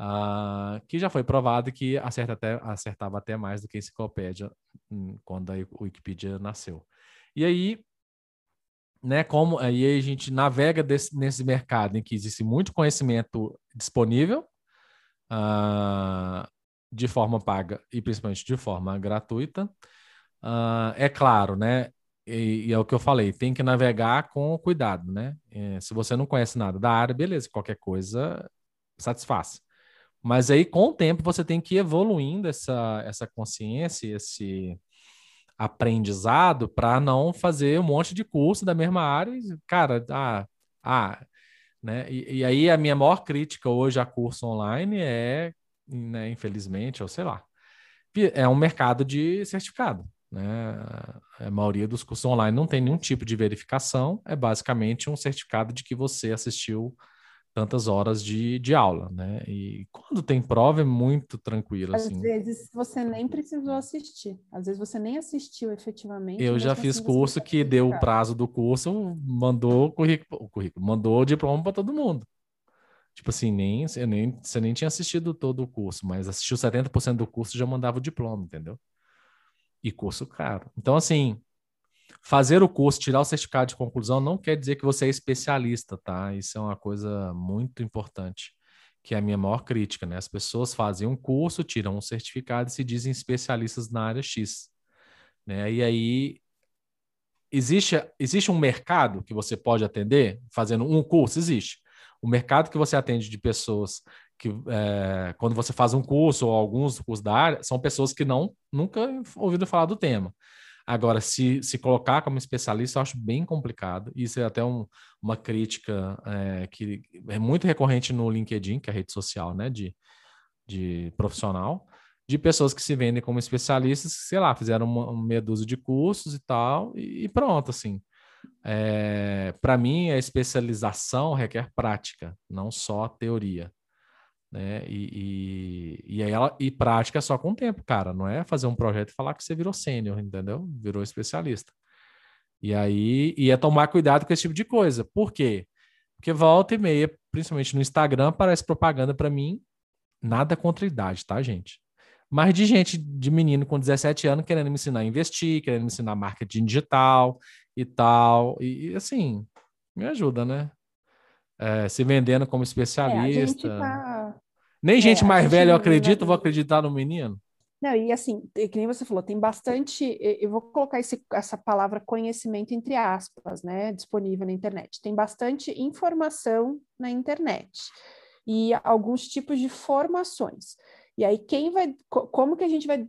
uh, que já foi provado que acerta até, acertava até mais do que a enciclopédia hum, quando a Wikipedia nasceu. E aí, né, como aí a gente navega desse, nesse mercado em que existe muito conhecimento disponível uh, de forma paga e principalmente de forma gratuita. Uh, é claro, né? E, e, é o que eu falei, tem que navegar com cuidado, né? É, se você não conhece nada da área, beleza, qualquer coisa satisfaz. Mas aí, com o tempo, você tem que ir evoluindo essa, essa consciência, esse, aprendizado para não fazer um monte de curso da mesma área. Cara, ah, ah né? E, e, aí a minha maior crítica hoje a curso online é, né, infelizmente, ou sei lá, é um mercado de certificado. Né? A maioria dos cursos online não tem nenhum tipo de verificação, é basicamente um certificado de que você assistiu tantas horas de, de aula, né? E quando tem prova é muito tranquilo, Às assim. vezes você nem precisou assistir, às vezes você nem assistiu efetivamente. Eu já fiz assim curso que deu o prazo do curso, mandou o currículo, o currículo mandou o diploma para todo mundo. Tipo assim, nem, você, nem, você nem tinha assistido todo o curso, mas assistiu 70% do curso já mandava o diploma, entendeu? E curso caro. Então, assim, Fazer o curso, tirar o certificado de conclusão, não quer dizer que você é especialista, tá? Isso é uma coisa muito importante, que é a minha maior crítica, né? As pessoas fazem um curso, tiram um certificado e se dizem especialistas na área X. Né? E aí, existe, existe um mercado que você pode atender fazendo um curso? Existe. O mercado que você atende de pessoas que, é, quando você faz um curso ou alguns cursos da área, são pessoas que não nunca ouviram falar do tema. Agora, se, se colocar como especialista, eu acho bem complicado. Isso é até um, uma crítica é, que é muito recorrente no LinkedIn, que é a rede social né, de, de profissional, de pessoas que se vendem como especialistas, sei lá, fizeram uma, uma meia dúzia de cursos e tal, e, e pronto, assim. É, Para mim, a especialização requer prática, não só teoria né? E, e, e, ela, e prática só com o tempo, cara. Não é fazer um projeto e falar que você virou sênior, entendeu? Virou especialista. E aí e é tomar cuidado com esse tipo de coisa. Por quê? Porque volta e meia, principalmente no Instagram, aparece propaganda para mim. Nada contra a idade, tá, gente? Mas de gente, de menino com 17 anos querendo me ensinar a investir, querendo me ensinar marketing digital e tal. E, assim, me ajuda, né? é, se vendendo como especialista. É, tá... Nem é, gente mais velha eu acredito, vou acreditar no menino. Não, e assim, que nem você falou, tem bastante, eu vou colocar esse, essa palavra conhecimento entre aspas, né, disponível na internet. Tem bastante informação na internet e alguns tipos de formações. E aí, quem vai, como que a gente vai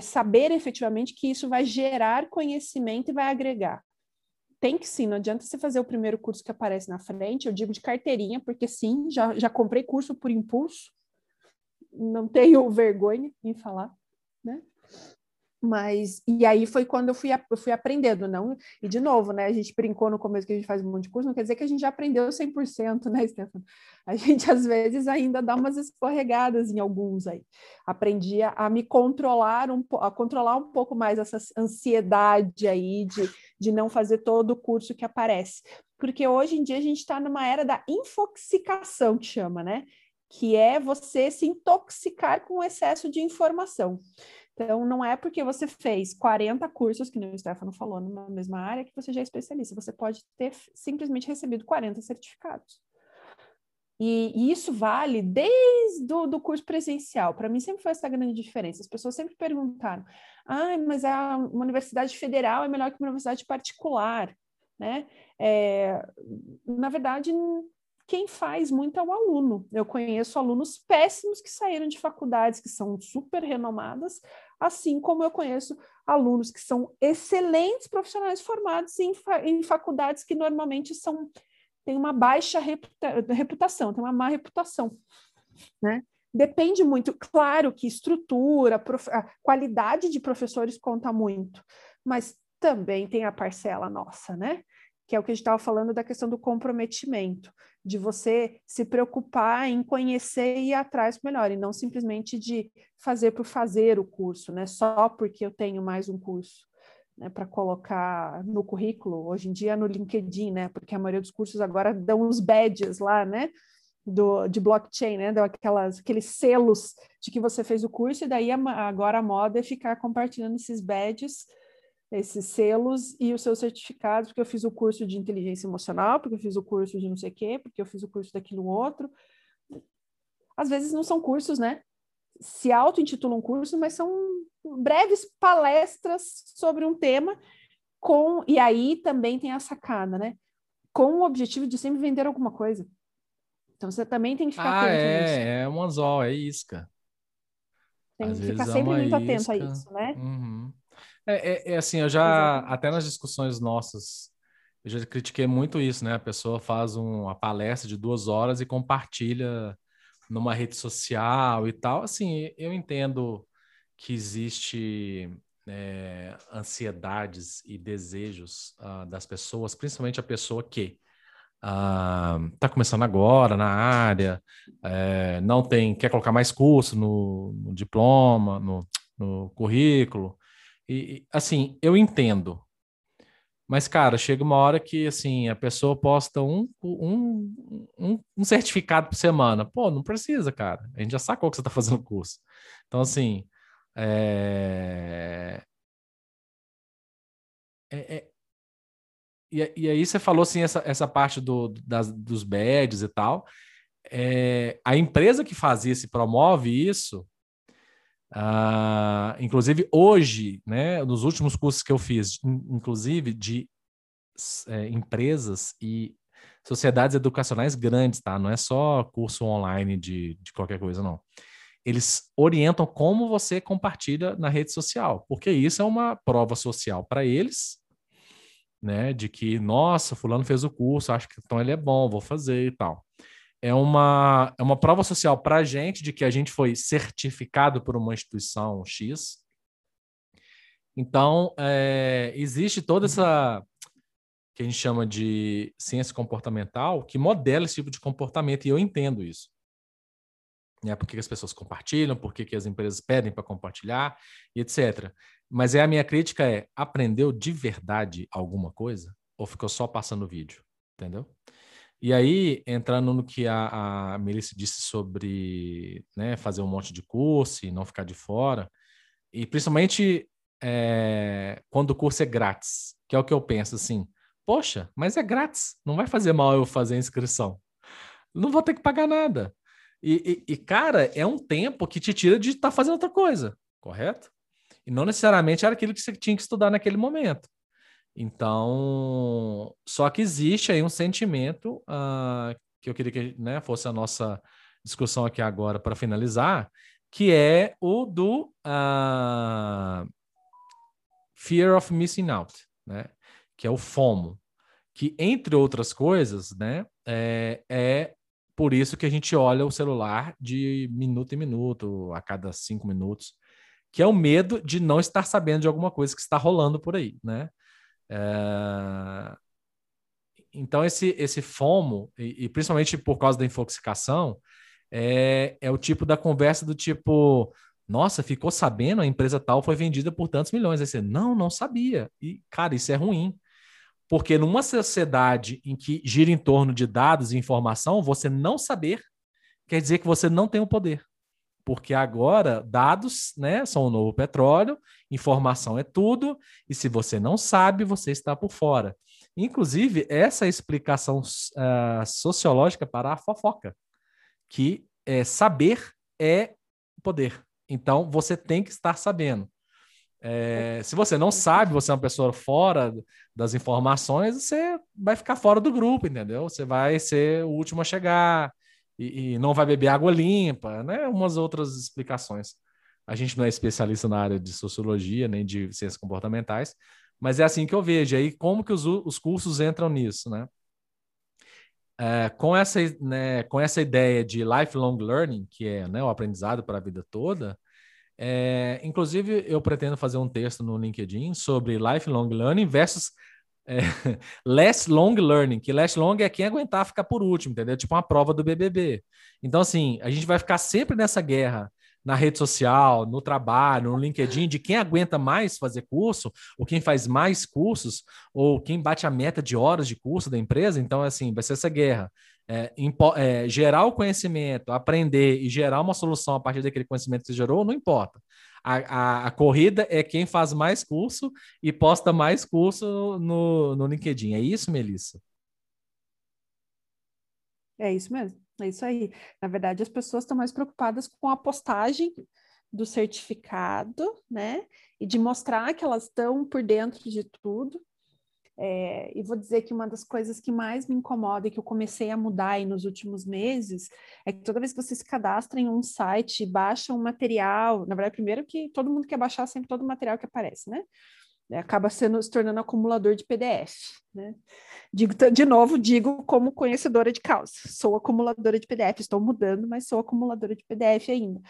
saber efetivamente que isso vai gerar conhecimento e vai agregar? tem que sim, não adianta você fazer o primeiro curso que aparece na frente, eu digo de carteirinha, porque sim, já, já comprei curso por impulso, não tenho vergonha em falar, né? Mas, e aí foi quando eu fui, eu fui aprendendo, não? E de novo, né? A gente brincou no começo que a gente faz um monte de curso, não quer dizer que a gente já aprendeu 100%, né, Stefano? A gente às vezes ainda dá umas escorregadas em alguns aí. Aprendi a, a me controlar, um, a controlar um pouco mais essa ansiedade aí de, de não fazer todo o curso que aparece. Porque hoje em dia a gente está numa era da infoxicação, que chama, né? Que é você se intoxicar com o excesso de informação. Então, não é porque você fez 40 cursos, que o Stefano falou, numa mesma área, que você já é especialista. Você pode ter simplesmente recebido 40 certificados. E, e isso vale desde o do curso presencial. Para mim, sempre foi essa grande diferença. As pessoas sempre perguntaram: ah, mas a, uma universidade federal é melhor que uma universidade particular. Né? É, na verdade, quem faz muito é o aluno. Eu conheço alunos péssimos que saíram de faculdades que são super renomadas, assim como eu conheço alunos que são excelentes profissionais formados em, em faculdades que normalmente são têm uma baixa reputa reputação, têm uma má reputação, né? Depende muito, claro que estrutura, a qualidade de professores conta muito, mas também tem a parcela nossa, né? Que é o que a gente estava falando da questão do comprometimento, de você se preocupar em conhecer e ir atrás melhor, e não simplesmente de fazer por fazer o curso, né? Só porque eu tenho mais um curso. Né, para colocar no currículo, hoje em dia no LinkedIn, né? Porque a maioria dos cursos agora dão os badges lá, né? Do, de blockchain, né? Dão aquelas, aqueles selos de que você fez o curso, e daí agora a moda é ficar compartilhando esses badges esses selos e os seus certificados, porque eu fiz o curso de inteligência emocional, porque eu fiz o curso de não sei o quê, porque eu fiz o curso daquilo outro. Às vezes não são cursos, né? Se auto-intitulam cursos, mas são breves palestras sobre um tema com e aí também tem a sacada, né? Com o objetivo de sempre vender alguma coisa. Então você também tem que ficar ah, atento é, nisso. É, um anzol, é isca. Tem Às que ficar é sempre muito isca. atento a isso, né? Uhum. É, é, é assim, eu já, Exatamente. até nas discussões nossas, eu já critiquei muito isso, né? A pessoa faz um, uma palestra de duas horas e compartilha numa rede social e tal. Assim, eu entendo que existe é, ansiedades e desejos uh, das pessoas, principalmente a pessoa que está uh, começando agora na área, é, não tem, quer colocar mais curso no, no diploma, no, no currículo, e, assim, eu entendo. Mas, cara, chega uma hora que, assim, a pessoa posta um, um, um, um certificado por semana. Pô, não precisa, cara. A gente já sacou que você está fazendo curso. Então, assim, é... É, é... E, e, aí você falou, assim, essa, essa parte do, das, dos badges e tal. É... A empresa que faz isso e promove isso, Uh, inclusive, hoje, né, nos últimos cursos que eu fiz, inclusive de é, empresas e sociedades educacionais grandes, tá? Não é só curso online de, de qualquer coisa, não. Eles orientam como você compartilha na rede social, porque isso é uma prova social para eles, né? De que, nossa, fulano fez o curso, acho que então ele é bom, vou fazer e tal é uma, é uma prova social para a gente de que a gente foi certificado por uma instituição X. Então, é, existe toda essa que a gente chama de ciência comportamental que modela esse tipo de comportamento, e eu entendo isso. Né? Por que as pessoas compartilham, por que as empresas pedem para compartilhar, e etc. Mas é a minha crítica é, aprendeu de verdade alguma coisa? Ou ficou só passando vídeo? Entendeu? E aí, entrando no que a, a Melissa disse sobre né, fazer um monte de curso e não ficar de fora, e principalmente é, quando o curso é grátis, que é o que eu penso assim, poxa, mas é grátis, não vai fazer mal eu fazer a inscrição. Não vou ter que pagar nada. E, e, e cara, é um tempo que te tira de estar tá fazendo outra coisa, correto? E não necessariamente era aquilo que você tinha que estudar naquele momento. Então, só que existe aí um sentimento uh, que eu queria que né, fosse a nossa discussão aqui agora para finalizar, que é o do uh, fear of missing out, né? Que é o FOMO. que, entre outras coisas, né, é, é por isso que a gente olha o celular de minuto em minuto, a cada cinco minutos, que é o medo de não estar sabendo de alguma coisa que está rolando por aí, né? É... Então, esse, esse FOMO, e, e, principalmente por causa da infoxicação, é, é o tipo da conversa do tipo, nossa, ficou sabendo, a empresa tal foi vendida por tantos milhões. Aí você, não, não sabia. E, cara, isso é ruim. Porque numa sociedade em que gira em torno de dados e informação, você não saber quer dizer que você não tem o poder. Porque agora dados né, são o novo petróleo, informação é tudo, e se você não sabe, você está por fora. Inclusive, essa é a explicação uh, sociológica para a fofoca, que é, saber é poder. Então, você tem que estar sabendo. É, se você não sabe, você é uma pessoa fora das informações, você vai ficar fora do grupo, entendeu? Você vai ser o último a chegar e, e não vai beber água limpa, né? Umas outras explicações. A gente não é especialista na área de sociologia nem de ciências comportamentais, mas é assim que eu vejo. Aí como que os, os cursos entram nisso, né? É, com, essa, né, com essa ideia de lifelong learning, que é né, o aprendizado para a vida toda, é, inclusive, eu pretendo fazer um texto no LinkedIn sobre lifelong learning versus é, less long learning, que less long é quem aguentar ficar por último, entendeu? Tipo uma prova do BBB. Então, assim, a gente vai ficar sempre nessa guerra na rede social, no trabalho, no LinkedIn, de quem aguenta mais fazer curso, ou quem faz mais cursos, ou quem bate a meta de horas de curso da empresa. Então, assim, vai ser essa guerra é, é, gerar o conhecimento, aprender e gerar uma solução a partir daquele conhecimento que você gerou, não importa. A, a, a, corrida é quem faz mais curso e posta mais curso no, no LinkedIn. É isso, Melissa? É isso mesmo. É isso aí. Na verdade, as pessoas estão mais preocupadas com a postagem do certificado, né? E de mostrar que elas estão por dentro de tudo, é, e vou dizer que uma das coisas que mais me incomoda e que eu comecei a mudar aí nos últimos meses é que toda vez que você se cadastra em um site, baixa um material, na verdade, primeiro que todo mundo quer baixar sempre todo o material que aparece, né? É, acaba sendo, se tornando acumulador de PDF, né? Digo, de novo, digo como conhecedora de causa, sou acumuladora de PDF, estou mudando, mas sou acumuladora de PDF ainda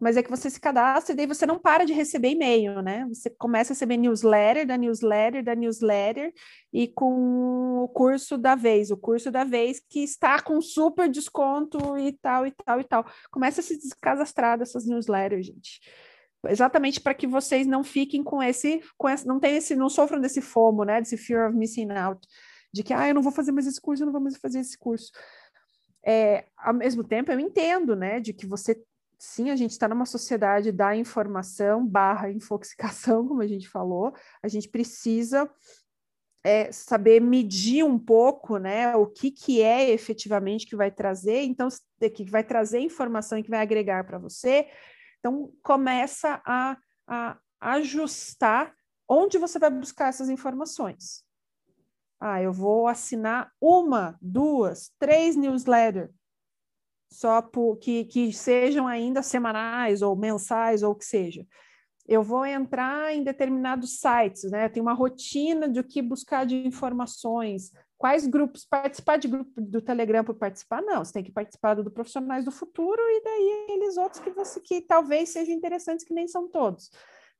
mas é que você se cadastra e daí você não para de receber e-mail, né? Você começa a receber newsletter, da newsletter, da newsletter, e com o curso da vez, o curso da vez que está com super desconto e tal, e tal, e tal. Começa a se descadastrar dessas newsletters, gente. Exatamente para que vocês não fiquem com esse, com esse, não tem esse, não sofram desse FOMO, né? Desse fear of missing out, de que ah, eu não vou fazer mais esse curso, eu não vou mais fazer esse curso. É, ao mesmo tempo, eu entendo, né, de que você sim, a gente está numa sociedade da informação barra infoxicação, como a gente falou, a gente precisa é, saber medir um pouco né, o que, que é efetivamente que vai trazer, então, que vai trazer informação e que vai agregar para você. Então, começa a, a ajustar onde você vai buscar essas informações. Ah, eu vou assinar uma, duas, três newsletters só por, que, que sejam ainda semanais ou mensais ou o que seja. Eu vou entrar em determinados sites, né? Tem uma rotina de o que buscar de informações, quais grupos participar de grupo do Telegram por participar? Não, você tem que participar do, do Profissionais do Futuro e daí aqueles outros que você que talvez sejam interessantes, que nem são todos.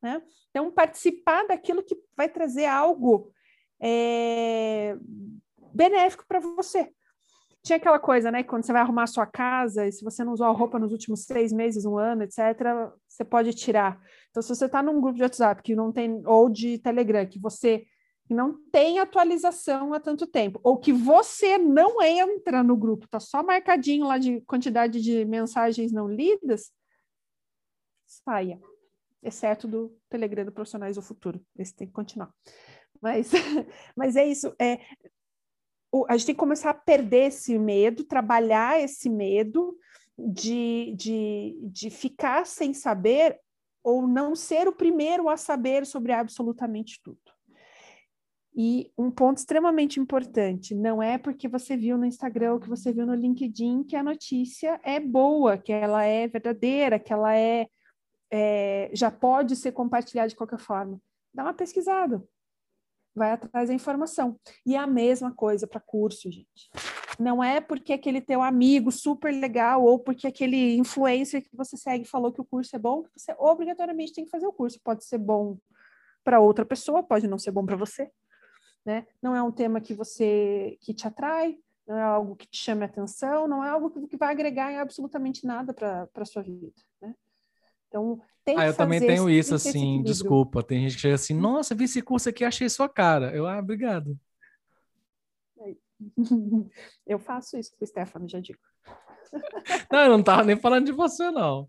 Né? Então, participar daquilo que vai trazer algo é, benéfico para você tinha aquela coisa, né? Quando você vai arrumar a sua casa, e se você não usou a roupa nos últimos seis meses, um ano, etc., você pode tirar. Então, se você está num grupo de WhatsApp que não tem, ou de Telegram, que você não tem atualização há tanto tempo, ou que você não entra no grupo, tá só marcadinho lá de quantidade de mensagens não lidas, saia. Exceto do Telegram do Profissionais do Futuro. Esse tem que continuar. Mas, mas é isso. É, a gente tem que começar a perder esse medo, trabalhar esse medo de, de, de ficar sem saber ou não ser o primeiro a saber sobre absolutamente tudo. E um ponto extremamente importante, não é porque você viu no Instagram ou que você viu no LinkedIn que a notícia é boa, que ela é verdadeira, que ela é, é já pode ser compartilhada de qualquer forma. Dá uma pesquisada, vai atrás da informação. E é a mesma coisa para curso, gente. Não é porque aquele teu amigo super legal ou porque aquele influencer que você segue falou que o curso é bom, que você obrigatoriamente tem que fazer o curso. Pode ser bom para outra pessoa, pode não ser bom para você, né? Não é um tema que você que te atrai, não é algo que te chame atenção, não é algo que vai agregar em absolutamente nada para a sua vida, né? Então, tem ah, eu também tenho isso, assim, desculpa. Tem gente que chega assim, nossa, vi esse curso aqui, achei sua cara. Eu, ah, obrigado. Eu faço isso com o Stefano, já digo. Não, eu não estava nem falando de você, não.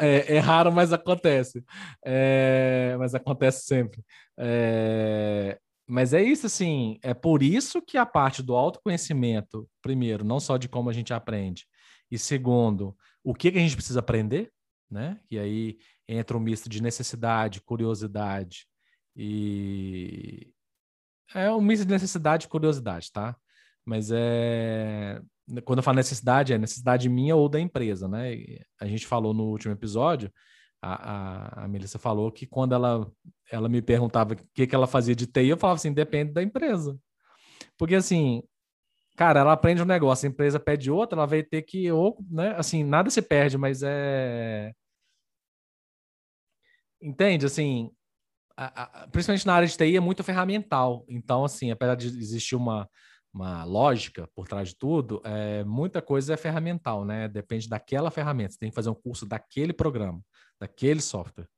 É, é raro, mas acontece. É, mas acontece sempre. É, mas é isso, assim, é por isso que a parte do autoconhecimento, primeiro, não só de como a gente aprende, e segundo, o que, que a gente precisa aprender, né? E aí entra um misto de necessidade, curiosidade e é um misto de necessidade e curiosidade, tá? Mas é quando eu falo necessidade, é necessidade minha ou da empresa, né? A gente falou no último episódio, a, a, a Melissa falou que quando ela, ela me perguntava o que, que ela fazia de TI, eu falava assim, depende da empresa. Porque assim, cara, ela aprende um negócio, a empresa pede outro, ela vai ter que, ou, né, assim, nada se perde, mas é Entende? Assim, a, a, principalmente na área de TI é muito ferramental. Então, assim, apesar de existir uma, uma lógica por trás de tudo, é, muita coisa é ferramental, né? Depende daquela ferramenta. Você tem que fazer um curso daquele programa, daquele software.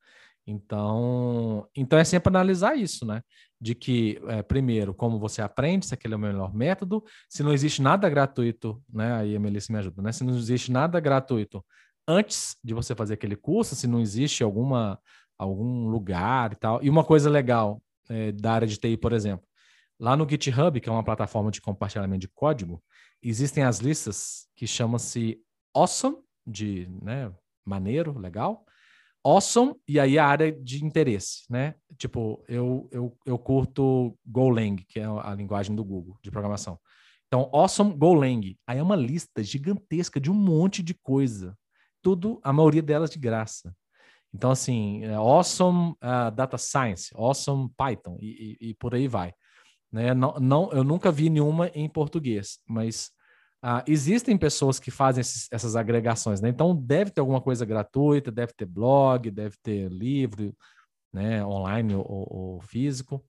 Então, então é sempre analisar isso, né? De que, é, primeiro, como você aprende, se aquele é o melhor método, se não existe nada gratuito, né? Aí a Melissa me ajuda, né? Se não existe nada gratuito antes de você fazer aquele curso, se não existe alguma algum lugar e tal. E uma coisa legal é, da área de TI, por exemplo, lá no GitHub, que é uma plataforma de compartilhamento de código, existem as listas que chamam-se Awesome, de né, maneiro, legal, Awesome, e aí a área de interesse, né? Tipo, eu, eu, eu curto Golang, que é a linguagem do Google de programação. Então, Awesome Golang. Aí é uma lista gigantesca de um monte de coisa. Tudo, a maioria delas de graça. Então, assim, é Awesome uh, Data Science, Awesome Python e, e, e, por aí vai. Né? Não, não, eu nunca vi nenhuma em português, mas uh, existem pessoas que fazem esses, essas agregações. Né? Então, deve ter alguma coisa gratuita, deve ter blog, deve ter livro, né? online ou, ou físico.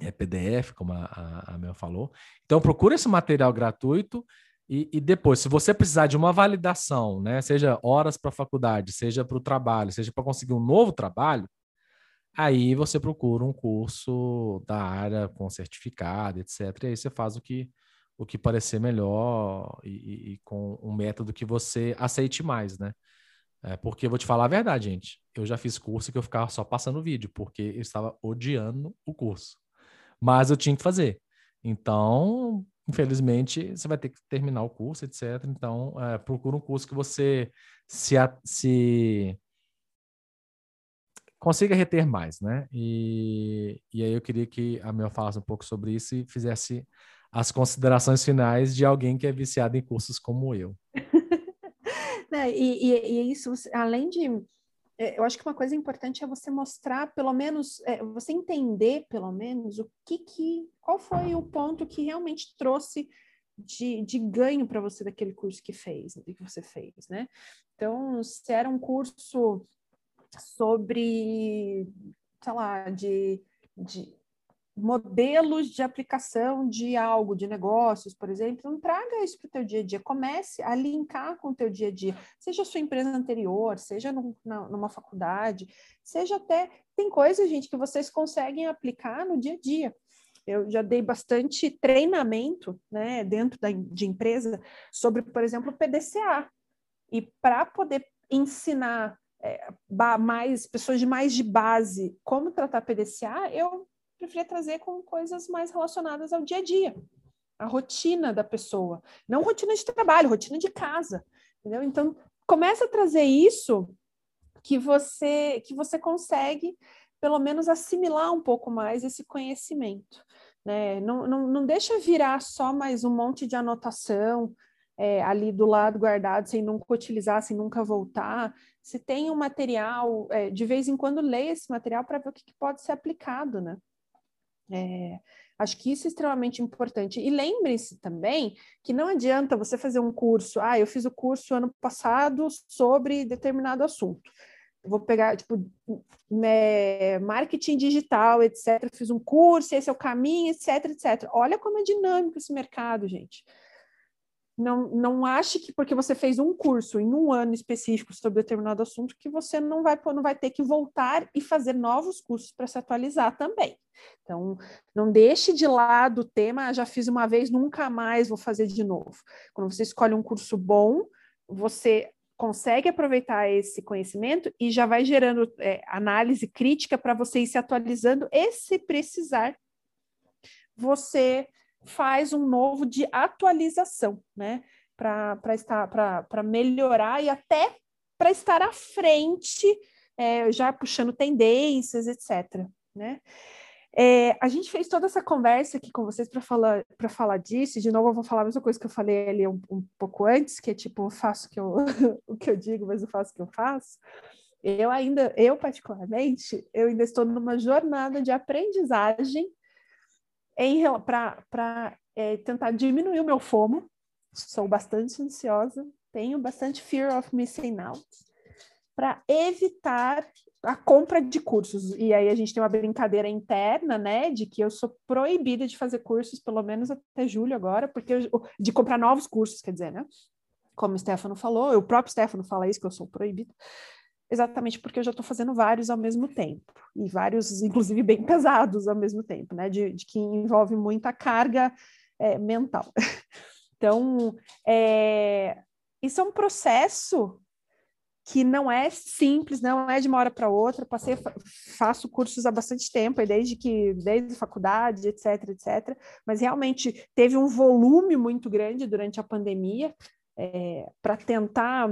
É PDF, como a, a, a Mel falou. Então, procura esse material gratuito e, e, depois, se você precisar de uma validação, né, seja horas para a faculdade, seja para o trabalho, seja para conseguir um novo trabalho, aí você procura um curso da área com certificado, etc. E aí você faz o que, o que parecer melhor e, e, com um método que você aceite mais, né? É, porque eu vou te falar a verdade, gente. Eu já fiz curso que eu ficava só passando vídeo, porque eu estava odiando o curso. Mas eu tinha que fazer. Então, infelizmente, você vai ter que terminar o curso, etc. Então, é, procura um curso que você se, se consiga reter mais, né? E, e aí eu queria que a Mel falasse um pouco sobre isso e fizesse as considerações finais de alguém que é viciado em cursos como eu. né? e, e, e isso, além de é, eu acho que uma coisa importante é você mostrar, pelo menos, é, você entender, pelo menos, o que que, qual foi o ponto que realmente trouxe de, de ganho para você daquele curso que fez, que você fez, né? Então, se era um curso sobre, sei lá, de, de modelos de aplicação de algo, de negócios, por exemplo, não traga isso para o teu dia a dia. Comece a linkar com o teu dia a dia, seja a sua empresa anterior, seja num, na, numa faculdade, seja até... Tem coisas, gente, que vocês conseguem aplicar no dia a dia. Eu já dei bastante treinamento né, dentro da, de empresa sobre, por exemplo, PDCA. E para poder ensinar é, mais pessoas de mais de base como tratar PDCA, eu preferia trazer com coisas mais relacionadas ao dia a dia, a rotina da pessoa, não rotina de trabalho, rotina de casa, entendeu? Então começa a trazer isso que você que você consegue pelo menos assimilar um pouco mais esse conhecimento, né? Não, não, não deixa virar só mais um monte de anotação é, ali do lado guardado sem nunca utilizar, sem nunca voltar. Se tem um material, é, de vez em quando leia esse material para ver o que, que pode ser aplicado, né? É, acho que isso é extremamente importante. E lembre-se também que não adianta você fazer um curso. Ah, eu fiz o curso ano passado sobre determinado assunto. vou pegar, tipo, né, marketing digital, etc. Fiz um curso, esse é o caminho, etc, etc. Olha como é dinâmico esse mercado, gente. Não, não ache que porque você fez um curso em um ano específico sobre determinado assunto que você não vai, não vai ter que voltar e fazer novos cursos para se atualizar também. Então, não deixe de lado o tema, ah, já fiz uma vez, nunca mais vou fazer de novo. Quando você escolhe um curso bom, você consegue aproveitar esse conhecimento e já vai gerando é, análise crítica para você ir se atualizando e, se precisar, você faz um novo de atualização, né? Para estar para melhorar e até para estar à frente, é, já puxando tendências, etc. Né? É, a gente fez toda essa conversa aqui com vocês para falar para falar disso. De novo, eu vou falar a mesma coisa que eu falei ali um, um pouco antes, que é tipo, eu faço o que eu, o que eu digo, mas eu faço o que eu faço. Eu ainda, eu particularmente, eu ainda estou numa jornada de aprendizagem para é, tentar diminuir o meu fomo, sou bastante ansiosa, tenho bastante fear of missing out, para evitar a compra de cursos. E aí a gente tem uma brincadeira interna, né, de que eu sou proibida de fazer cursos, pelo menos até julho agora, porque eu, de comprar novos cursos, quer dizer, né? Como o Stefano falou, o próprio Stefano fala isso, que eu sou proibida, exatamente porque eu já estou fazendo vários ao mesmo tempo, e vários, inclusive, bem pesados ao mesmo tempo, né? De, de que envolve muita carga é, mental. Então, é, isso é um processo que não é simples, não é de uma hora para outra. Passei, faço cursos há bastante tempo, desde que desde faculdade, etc, etc. Mas realmente teve um volume muito grande durante a pandemia é, para tentar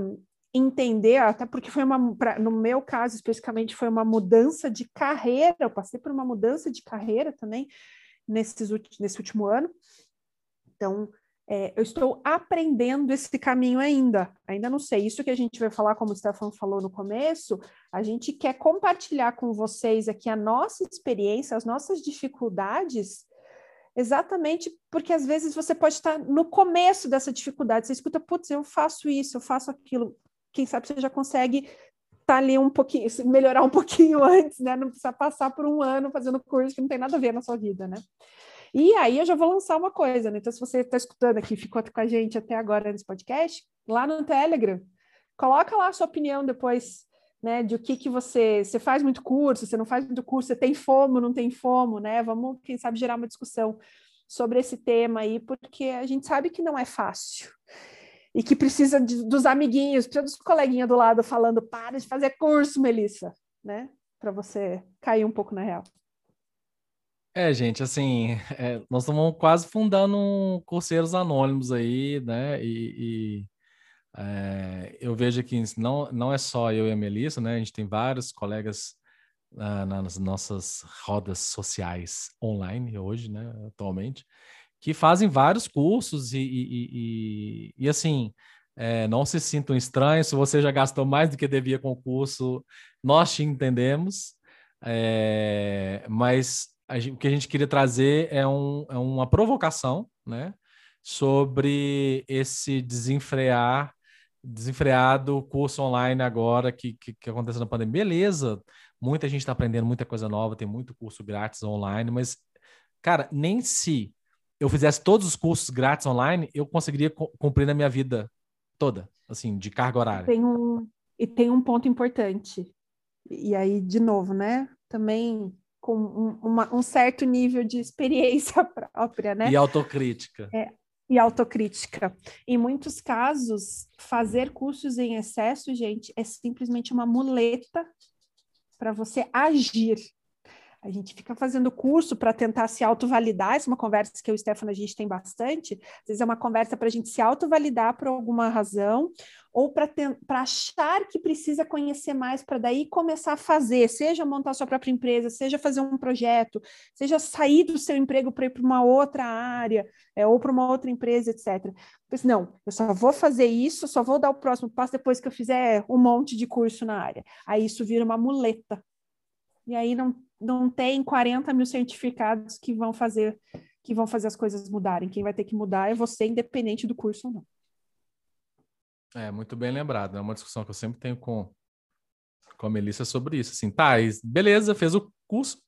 entender, até porque foi uma, pra, no meu caso especificamente, foi uma mudança de carreira, eu passei por uma mudança de carreira também nesses, nesse último ano. Então, é, eu estou aprendendo esse caminho ainda, ainda não sei. Isso que a gente vai falar, como o Stefan falou no começo, a gente quer compartilhar com vocês aqui a nossa experiência, as nossas dificuldades, exatamente porque às vezes você pode estar no começo dessa dificuldade. Você escuta, putz, eu faço isso, eu faço aquilo quem sabe você já consegue tá ali um pouquinho, melhorar um pouquinho antes, né? Não precisa passar por um ano fazendo curso que não tem nada a ver na sua vida, né? E aí eu já vou lançar uma coisa, né? Então, se você está escutando aqui, ficou com a gente até agora nesse podcast, lá no Telegram, coloca lá a sua opinião depois, né? De o que que você... Você faz muito curso, você não faz muito curso, você tem fomo, não tem fomo, né? Vamos, quem sabe, gerar uma discussão sobre esse tema aí, porque a gente sabe que não é fácil e que precisa de, dos amiguinhos, precisa dos coleguinhas do lado falando: para de fazer curso, Melissa, né? Para você cair um pouco na real. É, gente, assim, é, nós estamos quase fundando um Curseiros Anônimos aí, né? E, e é, eu vejo que não, não é só eu e a Melissa, né? A gente tem vários colegas uh, nas nossas rodas sociais online hoje, né? Atualmente que fazem vários cursos e, e, e, e assim, é, não se sintam estranhos. Se você já gastou mais do que devia com o curso, nós te entendemos. É, mas a, o que a gente queria trazer é, um, é uma provocação, né? Sobre esse desenfrear, desenfreado curso online agora que, que, que aconteceu na pandemia. Beleza, muita gente está aprendendo muita coisa nova, tem muito curso grátis online, mas, cara, nem se eu fizesse todos os cursos grátis online, eu conseguiria cumprir na minha vida toda, assim, de carga horária. Tem um, e tem um ponto importante. E aí, de novo, né? Também com um, uma, um certo nível de experiência própria, né? E autocrítica. É, e autocrítica. Em muitos casos, fazer cursos em excesso, gente, é simplesmente uma muleta para você agir a gente fica fazendo curso para tentar se autovalidar, essa é uma conversa que eu e o Stefano a gente tem bastante, às vezes é uma conversa para a gente se autovalidar por alguma razão, ou para achar que precisa conhecer mais para daí começar a fazer, seja montar sua própria empresa, seja fazer um projeto, seja sair do seu emprego para ir para uma outra área, é, ou para uma outra empresa, etc. Não, eu só vou fazer isso, só vou dar o próximo passo depois que eu fizer um monte de curso na área. Aí isso vira uma muleta. E aí não não tem 40 mil certificados que vão fazer que vão fazer as coisas mudarem. Quem vai ter que mudar é você, independente do curso ou não. É, muito bem lembrado. É uma discussão que eu sempre tenho com, com a Melissa sobre isso. Assim, tá, beleza, fez o curso,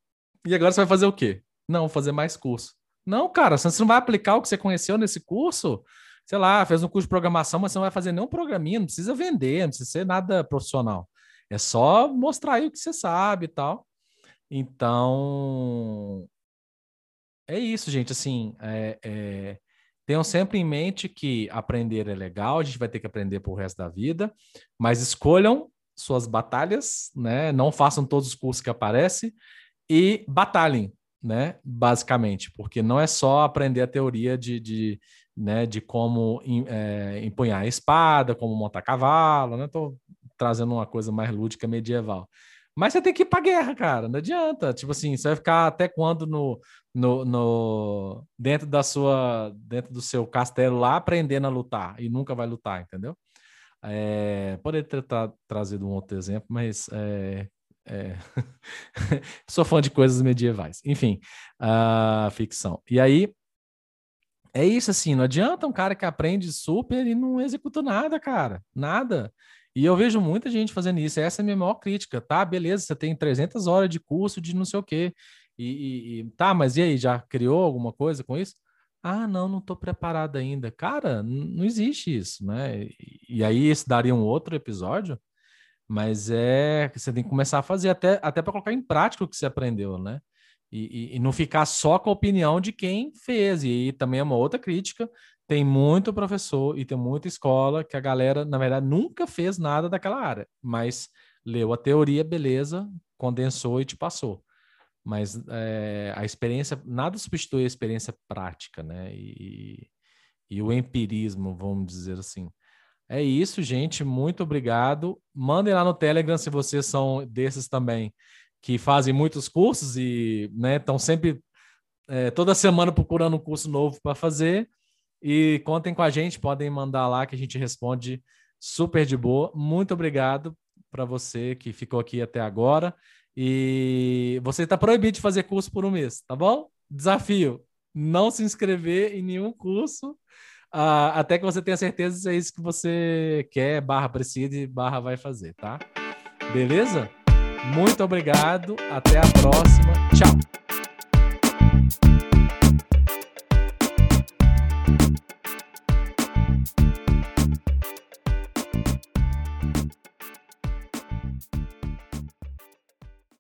e agora você vai fazer o quê? Não, fazer mais curso. Não, cara, você não vai aplicar o que você conheceu nesse curso. Sei lá, fez um curso de programação, mas você não vai fazer nenhum programinha, não precisa vender, não precisa ser nada profissional. É só mostrar aí o que você sabe e tal. Então, é isso, gente. Assim, é, é, tenham sempre em mente que aprender é legal, a gente vai ter que aprender pro resto da vida, mas escolham suas batalhas, né? Não façam todos os cursos que aparecem e batalhem, né? Basicamente, porque não é só aprender a teoria de, de, né, de como é, empunhar a espada, como montar cavalo, né? Tô trazendo uma coisa mais lúdica medieval. Mas você tem que ir pra guerra, cara. Não adianta. Tipo assim, você vai ficar até quando no, no, no dentro da sua dentro do seu castelo lá aprendendo a lutar e nunca vai lutar, entendeu? É, poderia ter tra trazido um outro exemplo, mas é, é... sou fã de coisas medievais. Enfim, uh, ficção. E aí é isso assim, não adianta um cara que aprende super e não executa nada, cara, nada. E eu vejo muita gente fazendo isso. Essa é a minha maior crítica, tá? Beleza, você tem 300 horas de curso de não sei o quê. E, e, e tá, mas e aí, já criou alguma coisa com isso? Ah, não, não estou preparado ainda. Cara, não existe isso, né? E, e aí isso daria um outro episódio, mas é que você tem que começar a fazer até, até para colocar em prática o que você aprendeu, né? E, e, e, não ficar só com a opinião de quem fez. E também é uma outra crítica tem muito professor e tem muita escola que a galera, na verdade, nunca fez nada daquela área, mas leu a teoria, beleza, condensou e te passou. Mas é, a experiência, nada substitui a experiência prática, né? E, e o empirismo, vamos dizer assim. É isso, gente. Muito obrigado. Mandem lá no Telegram se vocês são desses também que fazem muitos cursos e estão né, sempre é, toda semana procurando um curso novo para fazer. E contem com a gente, podem mandar lá que a gente responde super de boa. Muito obrigado para você que ficou aqui até agora. E você está proibido de fazer curso por um mês, tá bom? Desafio: não se inscrever em nenhum curso uh, até que você tenha certeza se é isso que você quer, barra precisa e barra vai fazer, tá? Beleza? Muito obrigado, até a próxima. Tchau!